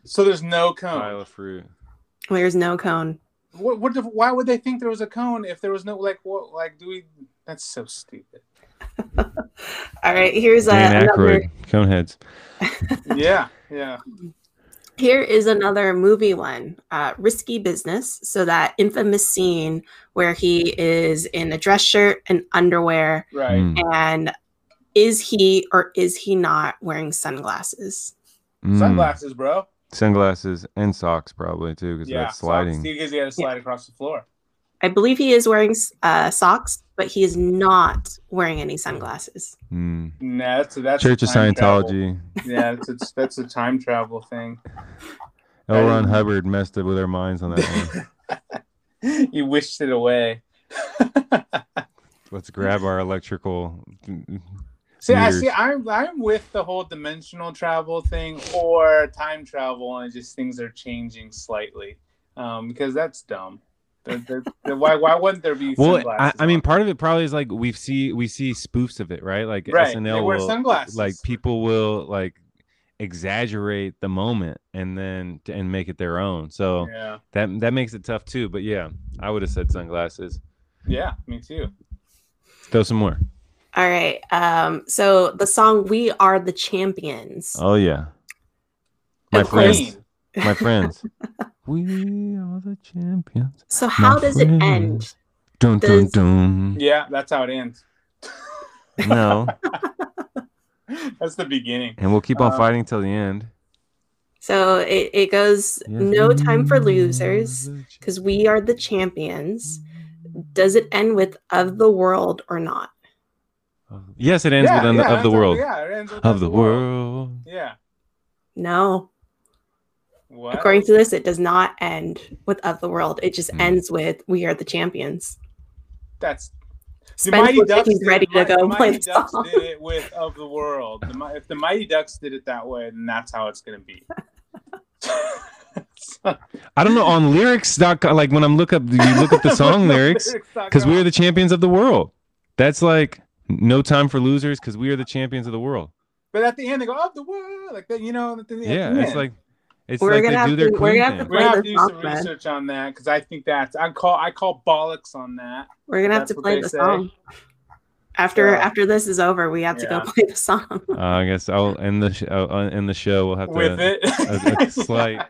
So there's no cone. Pile of fruit. There's no cone. What? What? The, why would they think there was a cone if there was no like? What? Like, do we? That's so stupid. All right, here's a, Dan another. Aykroyd, Coneheads. Yeah. Yeah. Here is another movie one, uh, Risky Business. So that infamous scene where he is in a dress shirt and underwear, Right. Mm, and is he or is he not wearing sunglasses? mm. Sunglasses, bro. Sunglasses and socks probably too, because Yeah. that's sliding. Because he had to slide across the floor. I believe he is wearing uh, socks, but he is not wearing any sunglasses. Mm. Nah, that's a, that's Church of time travel. Scientology. Yeah, that's a, that's a time travel thing. L. Ron Hubbard messed up with our minds on that one. you wished it away. Let's grab our electrical. See, I see. I'm I'm with the whole dimensional travel thing or time travel, and just things are changing slightly. um, because that's dumb. The, the, the, why why wouldn't there be? Well, I, I mean, part of it probably is like we see we see spoofs of it, right? Like Right, SNL they wear will, sunglasses. like people will like exaggerate the moment and then and make it their own. So yeah, that that makes it tough too. But yeah, I would have said sunglasses. yeah, me too. Throw some more. All right. Um, so the song "We Are the Champions." Oh yeah, my Of course. friends, my friends. we are the champions. So how does it end? Dun dun Does- dun. Yeah, that's how it ends. No, That's the beginning. and we'll keep on Uh, fighting till the end. So it, it goes Yes, no time for losers because we are the champions. Does it end with of the world or not? Champions. Yes, it ends yeah, with un- yeah, of the how- world. Yeah, it ends with Of the world. Yeah. No. What? According to this, it does not end with of the world. It just Hmm. ends with we are the champions. That's the Mighty Ducks. he's did- ready to Mi- go the play Mighty the Ducks song. did it with of the world. The, if the Mighty Ducks did it that way, then that's how it's gonna be. I don't know on lyrics.com. Like when I'm look up, you look up the song lyrics because we are the champions of the world. That's like no time for losers because we are the champions of the world. But at the end, they go of the world, like that. You know, at the, at the Yeah, it's end. like it's We're like gonna they have do their to- we're gonna have to thing. we're gonna have to do the some man. research on that because I think that's I call I call bollocks on that. We're gonna have to play they the say. song. After Yeah. after this is over, we have to Yeah. go play the song. Uh, I guess I'll end the sh- I'll end the show. We'll have to With it, a slight-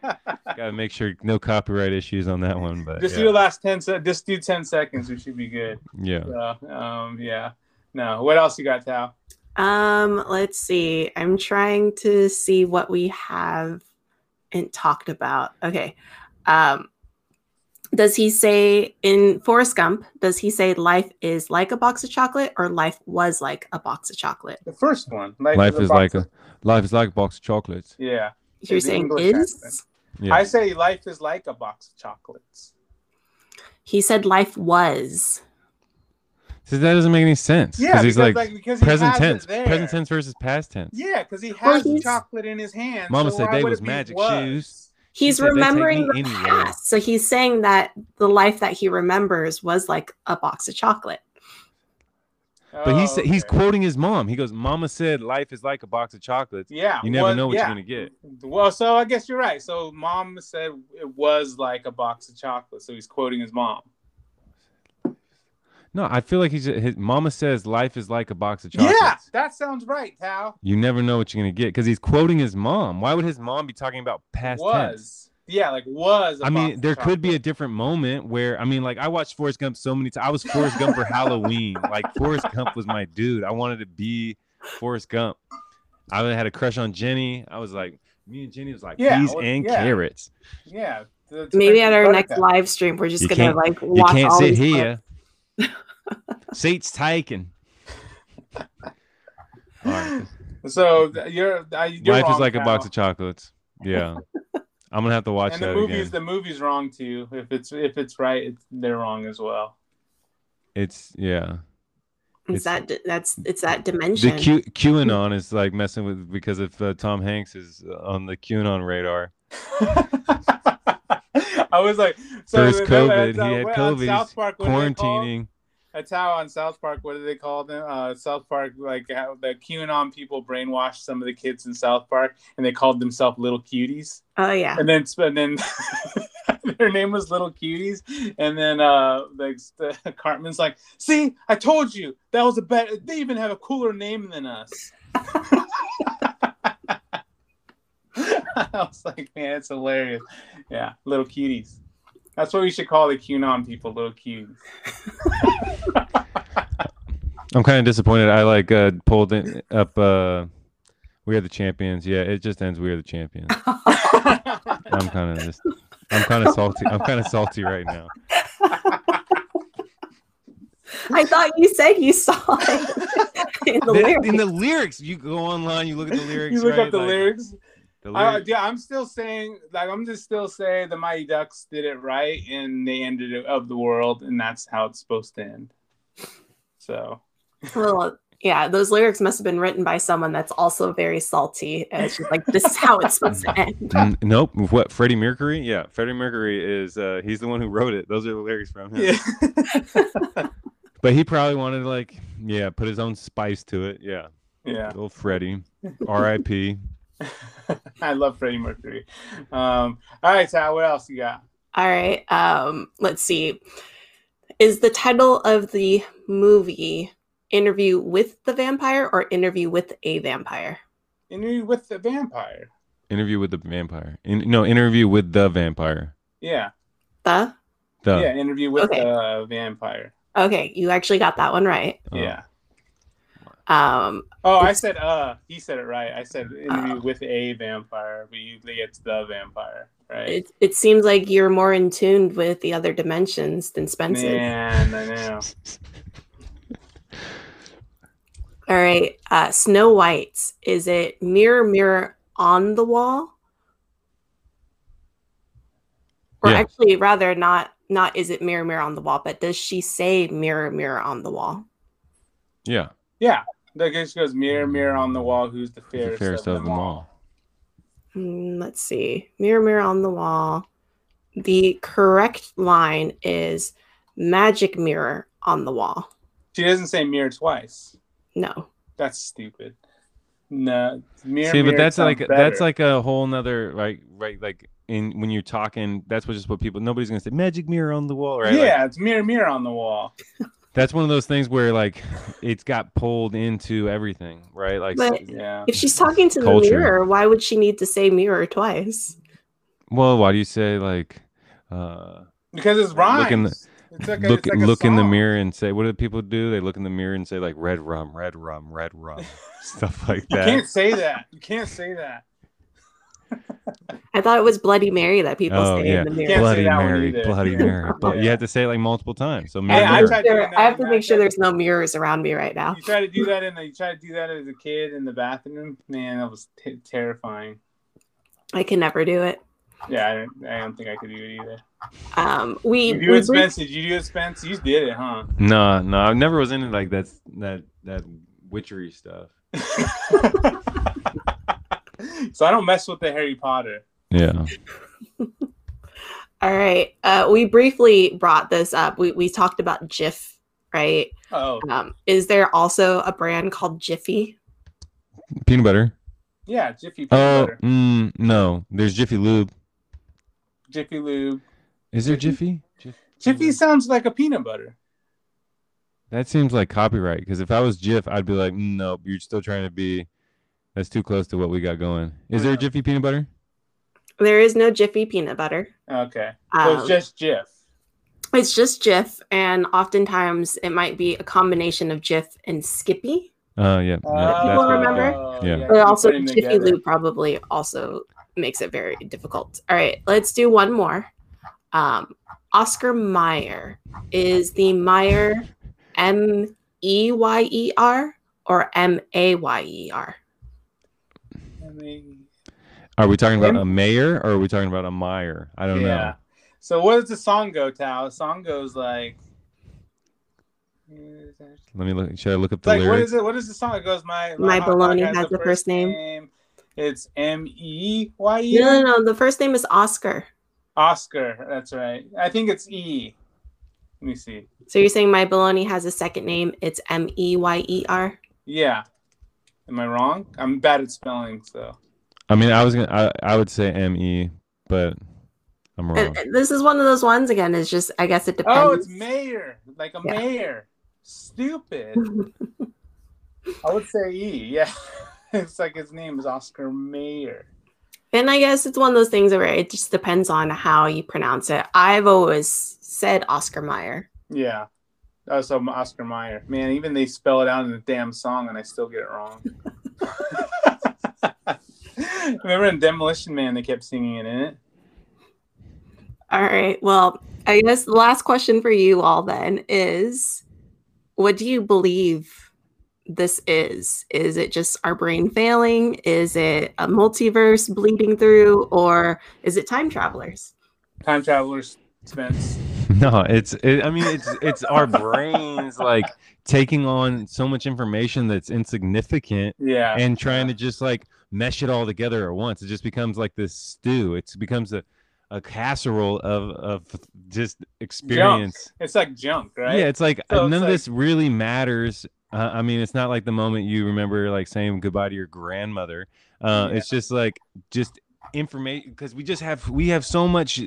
gotta make sure no copyright issues on that one. But just yeah. do the last ten. Se- just do ten seconds. We should be good. yeah. So, um, yeah. No. What else you got, Thao? Um, let's see. I'm trying to see what we have and talked about. Okay. Um does he say in Forrest Gump, does he say life is like a box of chocolate or life was like a box of chocolate? The first one. Life is box like of- a life is like a box of chocolates. Yeah. You're saying English is? Yeah. I say life is like a box of chocolates. He said life was. So that doesn't make any sense. Yeah, he's because, like, because he present tense, present tense versus past tense. Yeah, because he has the he's- chocolate in his hand. Mama so said why they was magic was? shoes. He's said, remembering the anywhere." past. So he's saying that the life that he remembers was like a box of chocolate. But he's Oh, he's okay. quoting his mom. He goes, "Mama said life is like a box of chocolates. Yeah. You never well, know what yeah. you're gonna get." Well, so I guess you're right. So mom said it was like a box of chocolate. So he's quoting his mom. No, I feel like he's his mama says life is like a box of chocolates. Yeah, that sounds right, pal. You never know what you're gonna get because he's quoting his mom. Why would his mom be talking about past was. tense? Yeah, like was. I I mean, there could be a different moment where I mean, like I watched Forrest Gump so many times. I was Forrest Gump for Halloween. Like Forrest Gump was my dude. I wanted to be Forrest Gump. I had a crush on Jenny. I was like, me and Jenny was like Yeah, peas well, and yeah. carrots. Yeah. Maybe at our next live stream, we're just You gonna can't- like You can't all sit these here. clips. Seats taken. All right. So th- you're, you're Life is wrong, like a box of chocolates. Yeah. I'm gonna have to watch And the that movie's again. the movie's wrong too. If it's if it's right, it's, they're wrong as well. It's yeah. It's It's- that that's it's that dimension. The dimension. Q QAnon is like messing with because if uh, Tom Hanks is uh, on the QAnon radar. I was like, so First that- COVID, that's, he had COVID. South Park, what do they call- Quarantining. That's how on South Park. What do they call them? Uh, South Park, like how the QAnon people brainwashed some of the kids in South Park, and they called themselves little cuties. oh yeah. And then, and then their name was Little Cuties. And then uh, the, the Cartman's like, "See, I told you that was a better. They even have a cooler name than us." I was like, man, it's hilarious. Yeah, little cuties. That's what we should call the QAnon people, little cuties. I'm kind of disappointed. I like uh, pulled it up. Uh, we are the champions. Yeah, it just ends. We are the champions. I'm kind of just. I'm kind of salty. I'm kind of salty right now. I thought you said you saw it in the The- lyrics. in the lyrics, you go online, you look at the lyrics. you look right? up the Like, lyrics. The Uh, yeah, I'm still saying, like, I'm just still saying the Mighty Ducks did it right, and they ended it of the world, and that's how it's supposed to end. So, well, Yeah, those lyrics must have been written by someone that's also very salty. And it's just like this is how it's supposed to end. Nope. What Freddie Mercury? Yeah, Freddie Mercury is uh he's the one who wrote it. Those are the lyrics from him. Yeah. But he probably wanted to like yeah, put his own spice to it. Yeah. yeah. Little Freddie. R.I.P. I love Freddie Mercury. Um, all right, Thao, what else you got? All right. Um, let's see. Is the title of the movie Interview with the Vampire or Interview with a Vampire? Interview with the vampire. Interview with the vampire. In, no, interview with the vampire. Yeah. The? The Yeah, interview with Okay. the vampire. Okay, you actually got that one right. oh. Yeah. Um, Oh, I said uh. He said it right. I said interview Oh. with a vampire, but usually it's the vampire, right? it, it seems like you're more in tune with the other dimensions than Spencer. Man, I know. All right. Uh, Snow White. Is it mirror, mirror on the wall? Or Yeah. actually, rather not. Not is it mirror, mirror on the wall, but does she say mirror, mirror on the wall? Yeah. Yeah. That just goes mirror, mirror on the wall. Who's the The fairest, fairest of them all. Hmm, let's see. Mirror, mirror on the wall. The correct line is magic mirror on the wall. She doesn't say mirror twice. No. That's stupid. No, mirror. See, but mirror that's like better. that's like a whole nother like right like in when you're talking that's what just what people nobody's gonna say magic mirror on the wall right Like, Yeah, it's mirror, mirror on the wall. that's one of those things where like it's got pulled into everything right like But Yeah. if she's talking to the mirror, why would she need to say mirror twice? well why do you say like uh Because it's rhymes. Look in the- it's like a, look it's like look in the mirror and say what do people do they look in the mirror and say like red rum red rum red rum stuff like that You can't say that. You can't say that. I thought it was Bloody Mary that people Oh, say yeah. in the mirror. Bloody mary bloody mary but you Yeah. have to say it like multiple times so I, mirror, I I, mirror. tried I have to make sure there's no mirrors around me right now. You try to do that in the, you try to do that as a kid in the bathroom. Man, that was t- terrifying. I can never do it. Yeah, I don't, I don't think I could do it either. Um, we, You do we it, Spence? Did you do it, Spence? You did it, huh? no no i never was into like that that that witchery stuff so I don't mess with the Harry Potter. yeah all right. Uh, we briefly brought this up. We we talked about Jif, right? Oh, Um, is there also a brand called Jiffy? peanut butter yeah, Jiffy peanut oh butter, mm, no there's jiffy lube Jiffy Lube. is there Jiffy? jiffy Jiffy sounds like a peanut butter. That seems like copyright because if I was Jif, I'd be like, "Mm, nope, you're still trying to be. That's too close to what we got going. Is there a Jiffy peanut butter? There is no Jiffy peanut butter. Okay, so Um, it's just Jif. It's just Jif, and oftentimes it might be a combination of Jif and Skippy. Oh yeah, yeah, People that's what I remember? got. Yeah. But also putting Jiffy together. Lube probably also makes it very difficult. All right, let's do one more. Um, Oscar Meyer is the Meyer M E Y E R or M A Y E R? I mean, Are we talking about Him? a mayor or are we talking about a Meyer? I don't yeah. know. So what does the song go, Thao? The song goes like. Let me look. Should I look up the Like what lyrics? is it? What is the song? It goes my My hot baloney has the first name. It's M E Y E. No, no, no. The first name is Oscar. Oscar. That's right. I think it's E. Let me see. So you're saying my baloney has a second name? It's M E Y E R. Yeah. Am I wrong? I'm bad at spelling, so. I mean, I was gonna. I, I would say M E, but I'm wrong. And- and This is one of those ones again. It's just I guess it depends. Oh, it's mayor, like a Yeah. mayor. Stupid. I would say E. Yeah. it's like his name is Oscar Mayer. And I guess it's one of those things where it just depends on how you pronounce it. I've always said Oscar Meyer. Yeah. Oh, so Oscar Mayer. Man, even they spell it out in the damn song, and I still get it wrong. Remember in Demolition Man, they kept singing it in it. All right. Well, I guess the last question for you all then is what do you believe this is? Is it just our brain failing? Is it a multiverse bleeding through? Or is it time travelers? Time Travelers, Spence. No, it's. It, I mean, it's it's our brains like taking on so much information that's insignificant Yeah. and trying to just like mesh it all together at once. It just becomes like this stew. It becomes a a casserole of of just experience. It's like junk, right? Yeah, it's like So uh, it's none of like- this really matters. Uh, I mean, it's not like the moment you remember like saying goodbye to your grandmother. Uh, Yeah. It's just like just information because we just have we have so much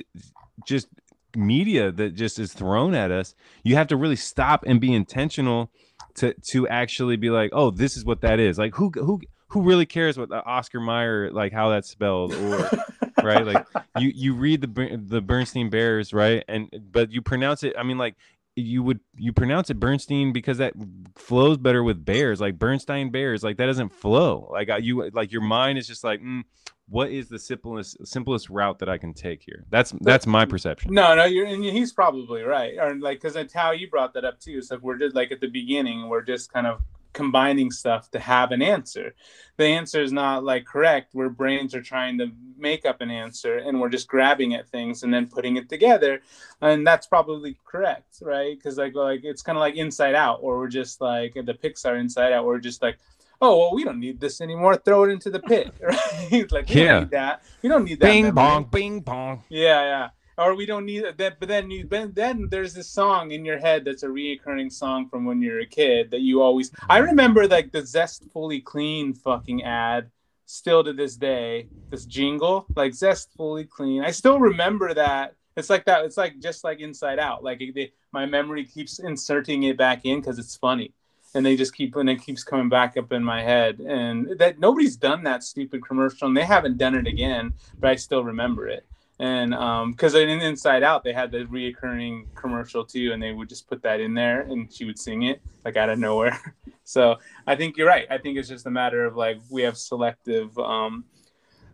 just media that just is thrown at us. You have to really stop and be intentional to to actually be like, oh, this is what that is. Like who who who really cares what the Oscar Mayer like how that's spelled or right? Like you you read the the Bernstein Bears, right? And but you pronounce it. I mean, like you would you pronounce it Bernstein because that flows better with Bears, like Bernstein Bears. Like that doesn't flow. Like you like your mind is just like, mm, what is the simplest simplest route that I can take here? That's that's my perception. No, no, you're and he's probably right. Or like, because that's how you brought that up too. So we're just like at the beginning, we're just kind of combining stuff to have an answer. The answer is not like correct. Where brains are trying to make up an answer, and we're just grabbing at things and then putting it together, and that's probably correct, right? Because like, like it's kind of like Inside Out, or we're just like the Pixar Inside Out, we're just like. Oh well, we don't need this anymore. Throw it into the pit, right? like we Yeah. don't need that. We don't need that. Bing memory. bong, bing bong. Yeah, yeah. Or we don't need that. But then you, then, then there's this song in your head that's a reoccurring song from when you're a kid that you always. I mm. remember like the zestfully Clean fucking ad. Still to this day, this jingle like zestfully Clean. I still remember that. It's like that. It's like just like Inside Out. Like they, my memory keeps inserting it back in because it's funny, and they just keep and it keeps coming back up in my head. And that nobody's done that stupid commercial, and they haven't done it again. But I still remember it and um because in inside out they had the reoccurring commercial too and they would just put that in there and she would sing it like out of nowhere so i think you're right i think it's just a matter of like we have selective um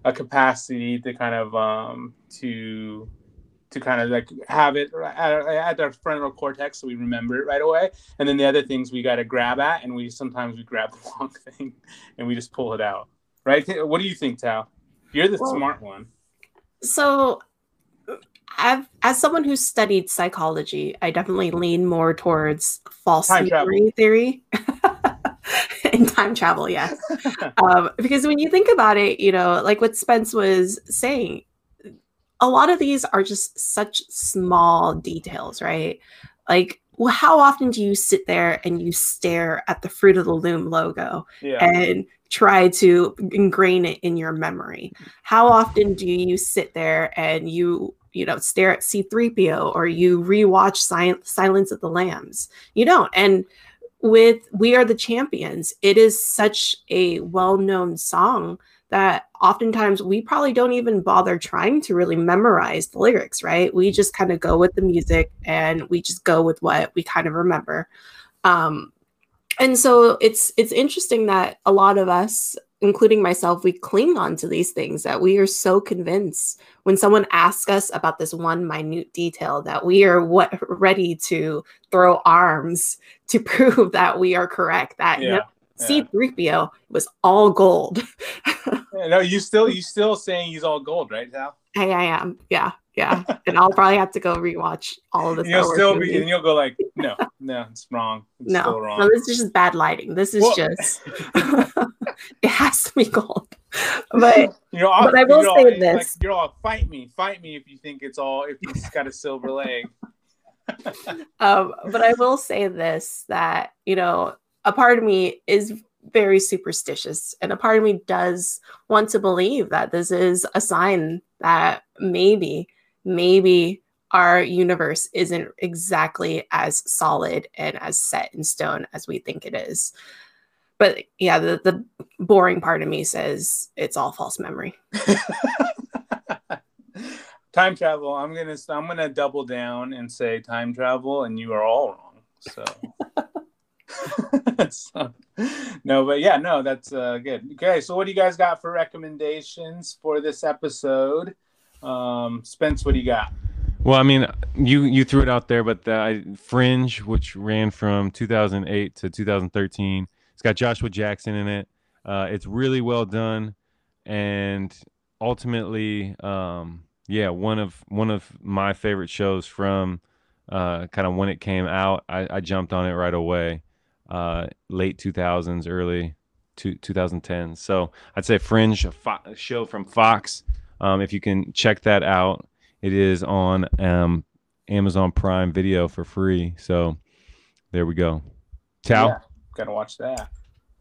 a capacity to kind of um to to kind of like have it at, at our frontal cortex so we remember it right away. And then the other things we got to grab at and we sometimes we grab the wrong thing and we just pull it out. Right? What do you think Thao? You're the Well, smart one. So, I've, as someone who's studied psychology, I definitely lean more towards false memory theory and time travel. Yes, um, because when you think about it, you know, like what Spence was saying, a lot of these are just such small details, right? Like, well, how often do you sit there and you stare at the Fruit of the Loom logo yeah and try to ingrain it in your memory. How often do you sit there and you, you know, stare at C3PO or you rewatch Sil- Silence of the Lambs? You don't. And with We Are the Champions, it is such a well known song that oftentimes we probably don't even bother trying to really memorize the lyrics, right? We just kind of go with the music and we just go with what we kind of remember. Um, and so it's it's interesting that a lot of us including myself we cling on to these things that we are so convinced when someone asks us about this one minute detail that we are what ready to throw arms to prove that we are correct that yeah, no, c3po was all gold No, you still you still saying he's all gold, right, Sal? I, I am yeah yeah and i'll probably have to go rewatch all of the you'll still be and you'll go like, no, no, it's wrong. It's still no, wrong. no, this is just bad lighting. This is Well- just it has to be gold. But you know, but I will you're say all, this. Like, you're all fight me, fight me if you think it's all if he's got a silver leg. um, but I will say this that you know a part of me is very superstitious, and a part of me does want to believe that this is a sign that maybe, maybe our universe isn't exactly as solid and as set in stone as we think it is. But yeah, the, the boring part of me says it's all false memory. time travel. I'm gonna I'm gonna double down and say time travel, and you are all wrong. So. So, no, but yeah, no, that's uh, good. Okay, so what do you guys got for recommendations for this episode? Um, Spence, what do you got? Well, I mean, you you threw it out there, but the Fringe, which ran from 2008 to 2013, it's got Joshua Jackson in it. Uh, it's really well done, and ultimately, um, yeah, one of one of my favorite shows from uh, kind of when it came out. I, I jumped on it right away, uh, late 2000s, early two, 2010s. So I'd say Fringe, a, fo- a show from Fox. Um, if you can check that out, it is on um, Amazon Prime Video for free. So there we go. Thao. Yeah, gotta watch that.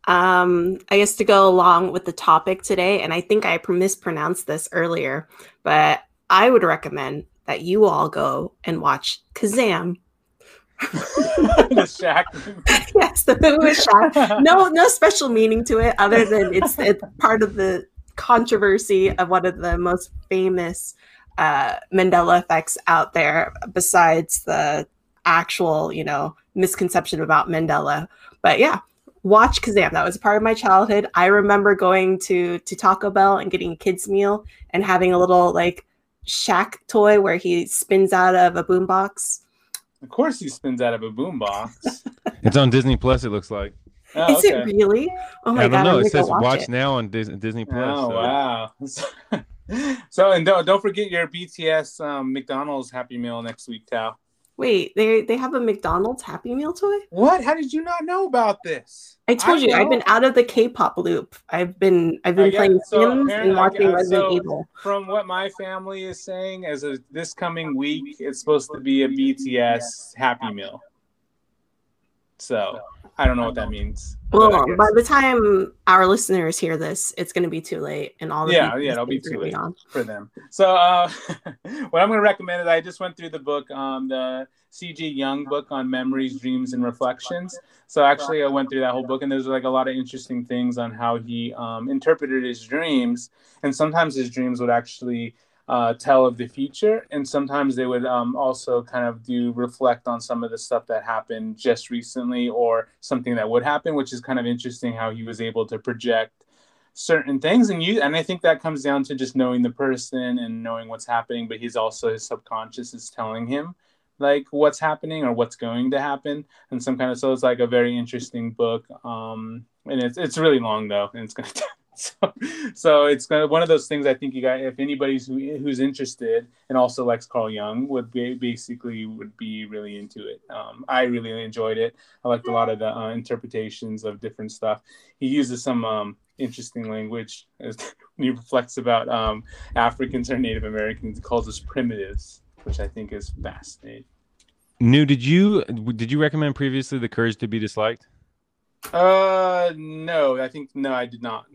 Um, I guess to go along with the topic today, and I think I mispronounced this earlier, but I would recommend that you all go and watch Kazam. The Shaq. yes, the movie with. No, no special meaning to it other than it's it's part of the controversy of one of the most famous uh, Mandela effects out there, besides the actual, you know, misconception about Mandela. But yeah, watch Kazam. That was part of my childhood. I remember going to to Taco Bell and getting a kids meal and having a little like Shaq toy where he spins out of a boombox. Of course, he spins out of a boombox. It's on Disney Plus. It looks like. Oh, Is it really? Oh my I don't god! know. I'm It says watch, watch it. now on Dis- Disney Plus. Oh so- wow! so and don't don't forget your BTS um, McDonald's Happy Meal next week, Thao. Wait, they they have a McDonald's Happy Meal toy? What? How did you not know about this? I told you I've been out of the K-pop loop. I've been I've been playing. So Sims and watching uh, Resident so- Evil. From what my family is saying, as of this coming week, it's supposed to be a BTS Happy Meal. So I don't know what that means. Well, by the time our listeners hear this, it's going to be too late, and all the Yeah, yeah, it'll be too late. on. for them. So uh, what I'm going to recommend is I just went through the book, um, the C.G. Jung book on memories, dreams, and reflections. So actually, I went through that whole book, and there's like a lot of interesting things on how he um, interpreted his dreams, and sometimes his dreams would actually uh, tell of the future, and sometimes they would um, also kind of do reflect on some of the stuff that happened just recently or something that would happen, which is kind of interesting how he was able to project certain things. And you and i think that comes down to just knowing the person and knowing what's happening but he's also his subconscious is telling him like what's happening or what's going to happen. And some kind of so it's like a very interesting book um and it's it's really long though and it's gonna so, so it's gonna one of those things i think you got if anybody's who, who's interested and also likes carl jung would be basically would be really into it um i really enjoyed it i liked a lot of the uh, interpretations of different stuff he uses some um interesting language as when he reflects about um, Africans or Native Americans. He calls us primitives, which I think is fascinating. New, did you did you recommend previously the Courage to Be Disliked? Uh, no, I think no, I did not.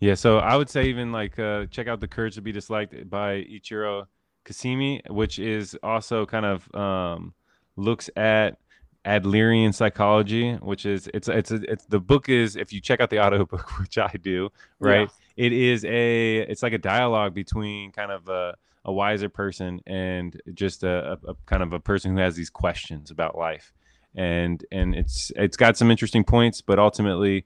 Yeah, so I would say even like uh, check out the Courage to Be Disliked by Ichiro Kasimi, which is also kind of um, looks at Adlerian psychology, which is it's it's a, it's the book is if you check out the audiobook, which I do, right? It is a it's like a dialogue between kind of a, a wiser person and just a, a, a kind of a person who has these questions about life, and and it's it's got some interesting points, but ultimately,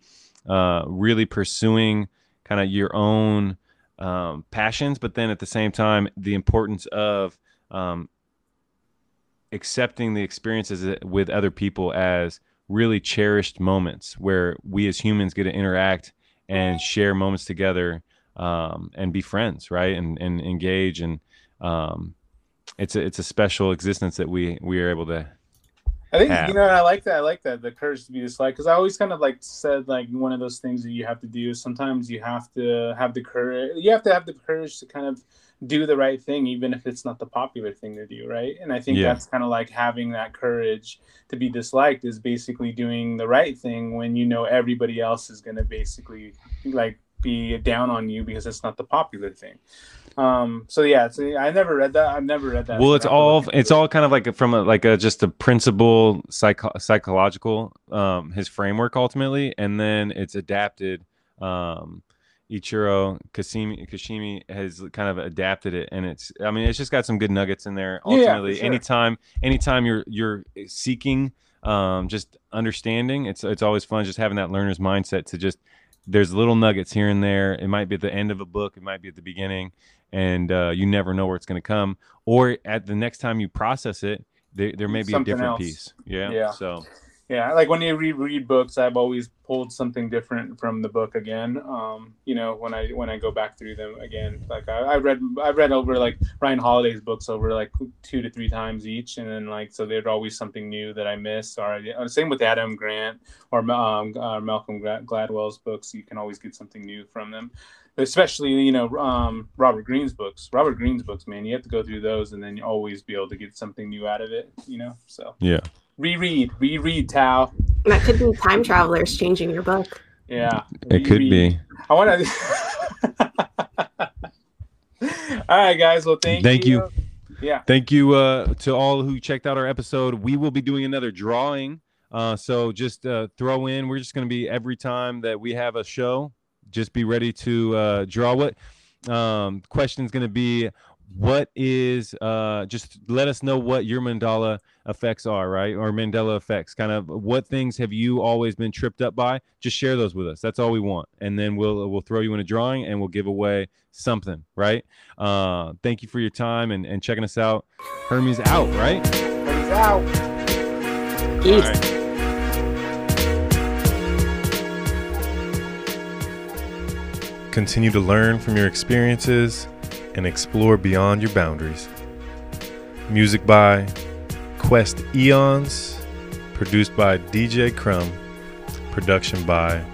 uh, really pursuing kind of your own um, passions, but then at the same time, the importance of um, accepting the experiences with other people as really cherished moments where we as humans get to interact and share moments together um, and be friends, right? And and engage and um, it's a it's a special existence that we we are able to I think have. you know I like that. I like that the courage to be disliked because I always kind of like said like one of those things that you have to do. Sometimes you have to have the courage. You have to have the courage to kind of do the right thing, even if it's not the popular thing to do, right? And I think Yeah. that's kind of like having that courage to be disliked is basically doing the right thing when you know everybody else is going to basically like be down on you because it's not the popular thing. Um, so yeah, so I never read that. I've never read that. well it's I have to all it's all kind of like from a like a just a principle psycho- psychological um his framework ultimately and then it's adapted um Ichiro Kasimi Kashimi has kind of adapted it and it's I mean it's just got some good nuggets in there Yeah, ultimately sure. anytime anytime you're you're seeking um just understanding it's it's always fun just having that learner's mindset to just there's little nuggets here and there. It might be at the end of a book. It might be at the beginning. And uh, you never know where it's going to come. Or at the next time you process it there, there may be Something a different else. piece. Yeah Yeah. so yeah like when you reread books i've always pulled something different from the book again um you know when i when i go back through them again like i, I read i read over like ryan holiday's books over like two to three times each and then like so there's always something new that i miss or uh, same with adam grant or um, uh, malcolm gladwell's books you can always get something new from them especially you know um, Robert Greene's books. Robert Greene's books, man, you have to go through those, and then you always be able to get something new out of it. You know, so yeah, reread, reread, Thao. That could be time travelers changing your book. Yeah, it could be. I want to. all right, guys. Well, thank, thank you. you. Yeah. Thank you uh, to all who checked out our episode. We will be doing another drawing. Uh, so just uh, throw in. We're just going to be every time that we have a show. Just be ready to uh, draw. What um, question is going to be? What is uh just let us know what your mandala effects are right? Or mandela effects kind of what things have you always been tripped up by? Just share those with us. That's all we want. And then we'll we'll throw you in a drawing and we'll give away something right? Uh thank you for your time and and checking us out. Hermes out right? Hermes out. Peace. continue to learn from your experiences and explore beyond your boundaries. Music by Quest Eons, produced by DJ Crum, production by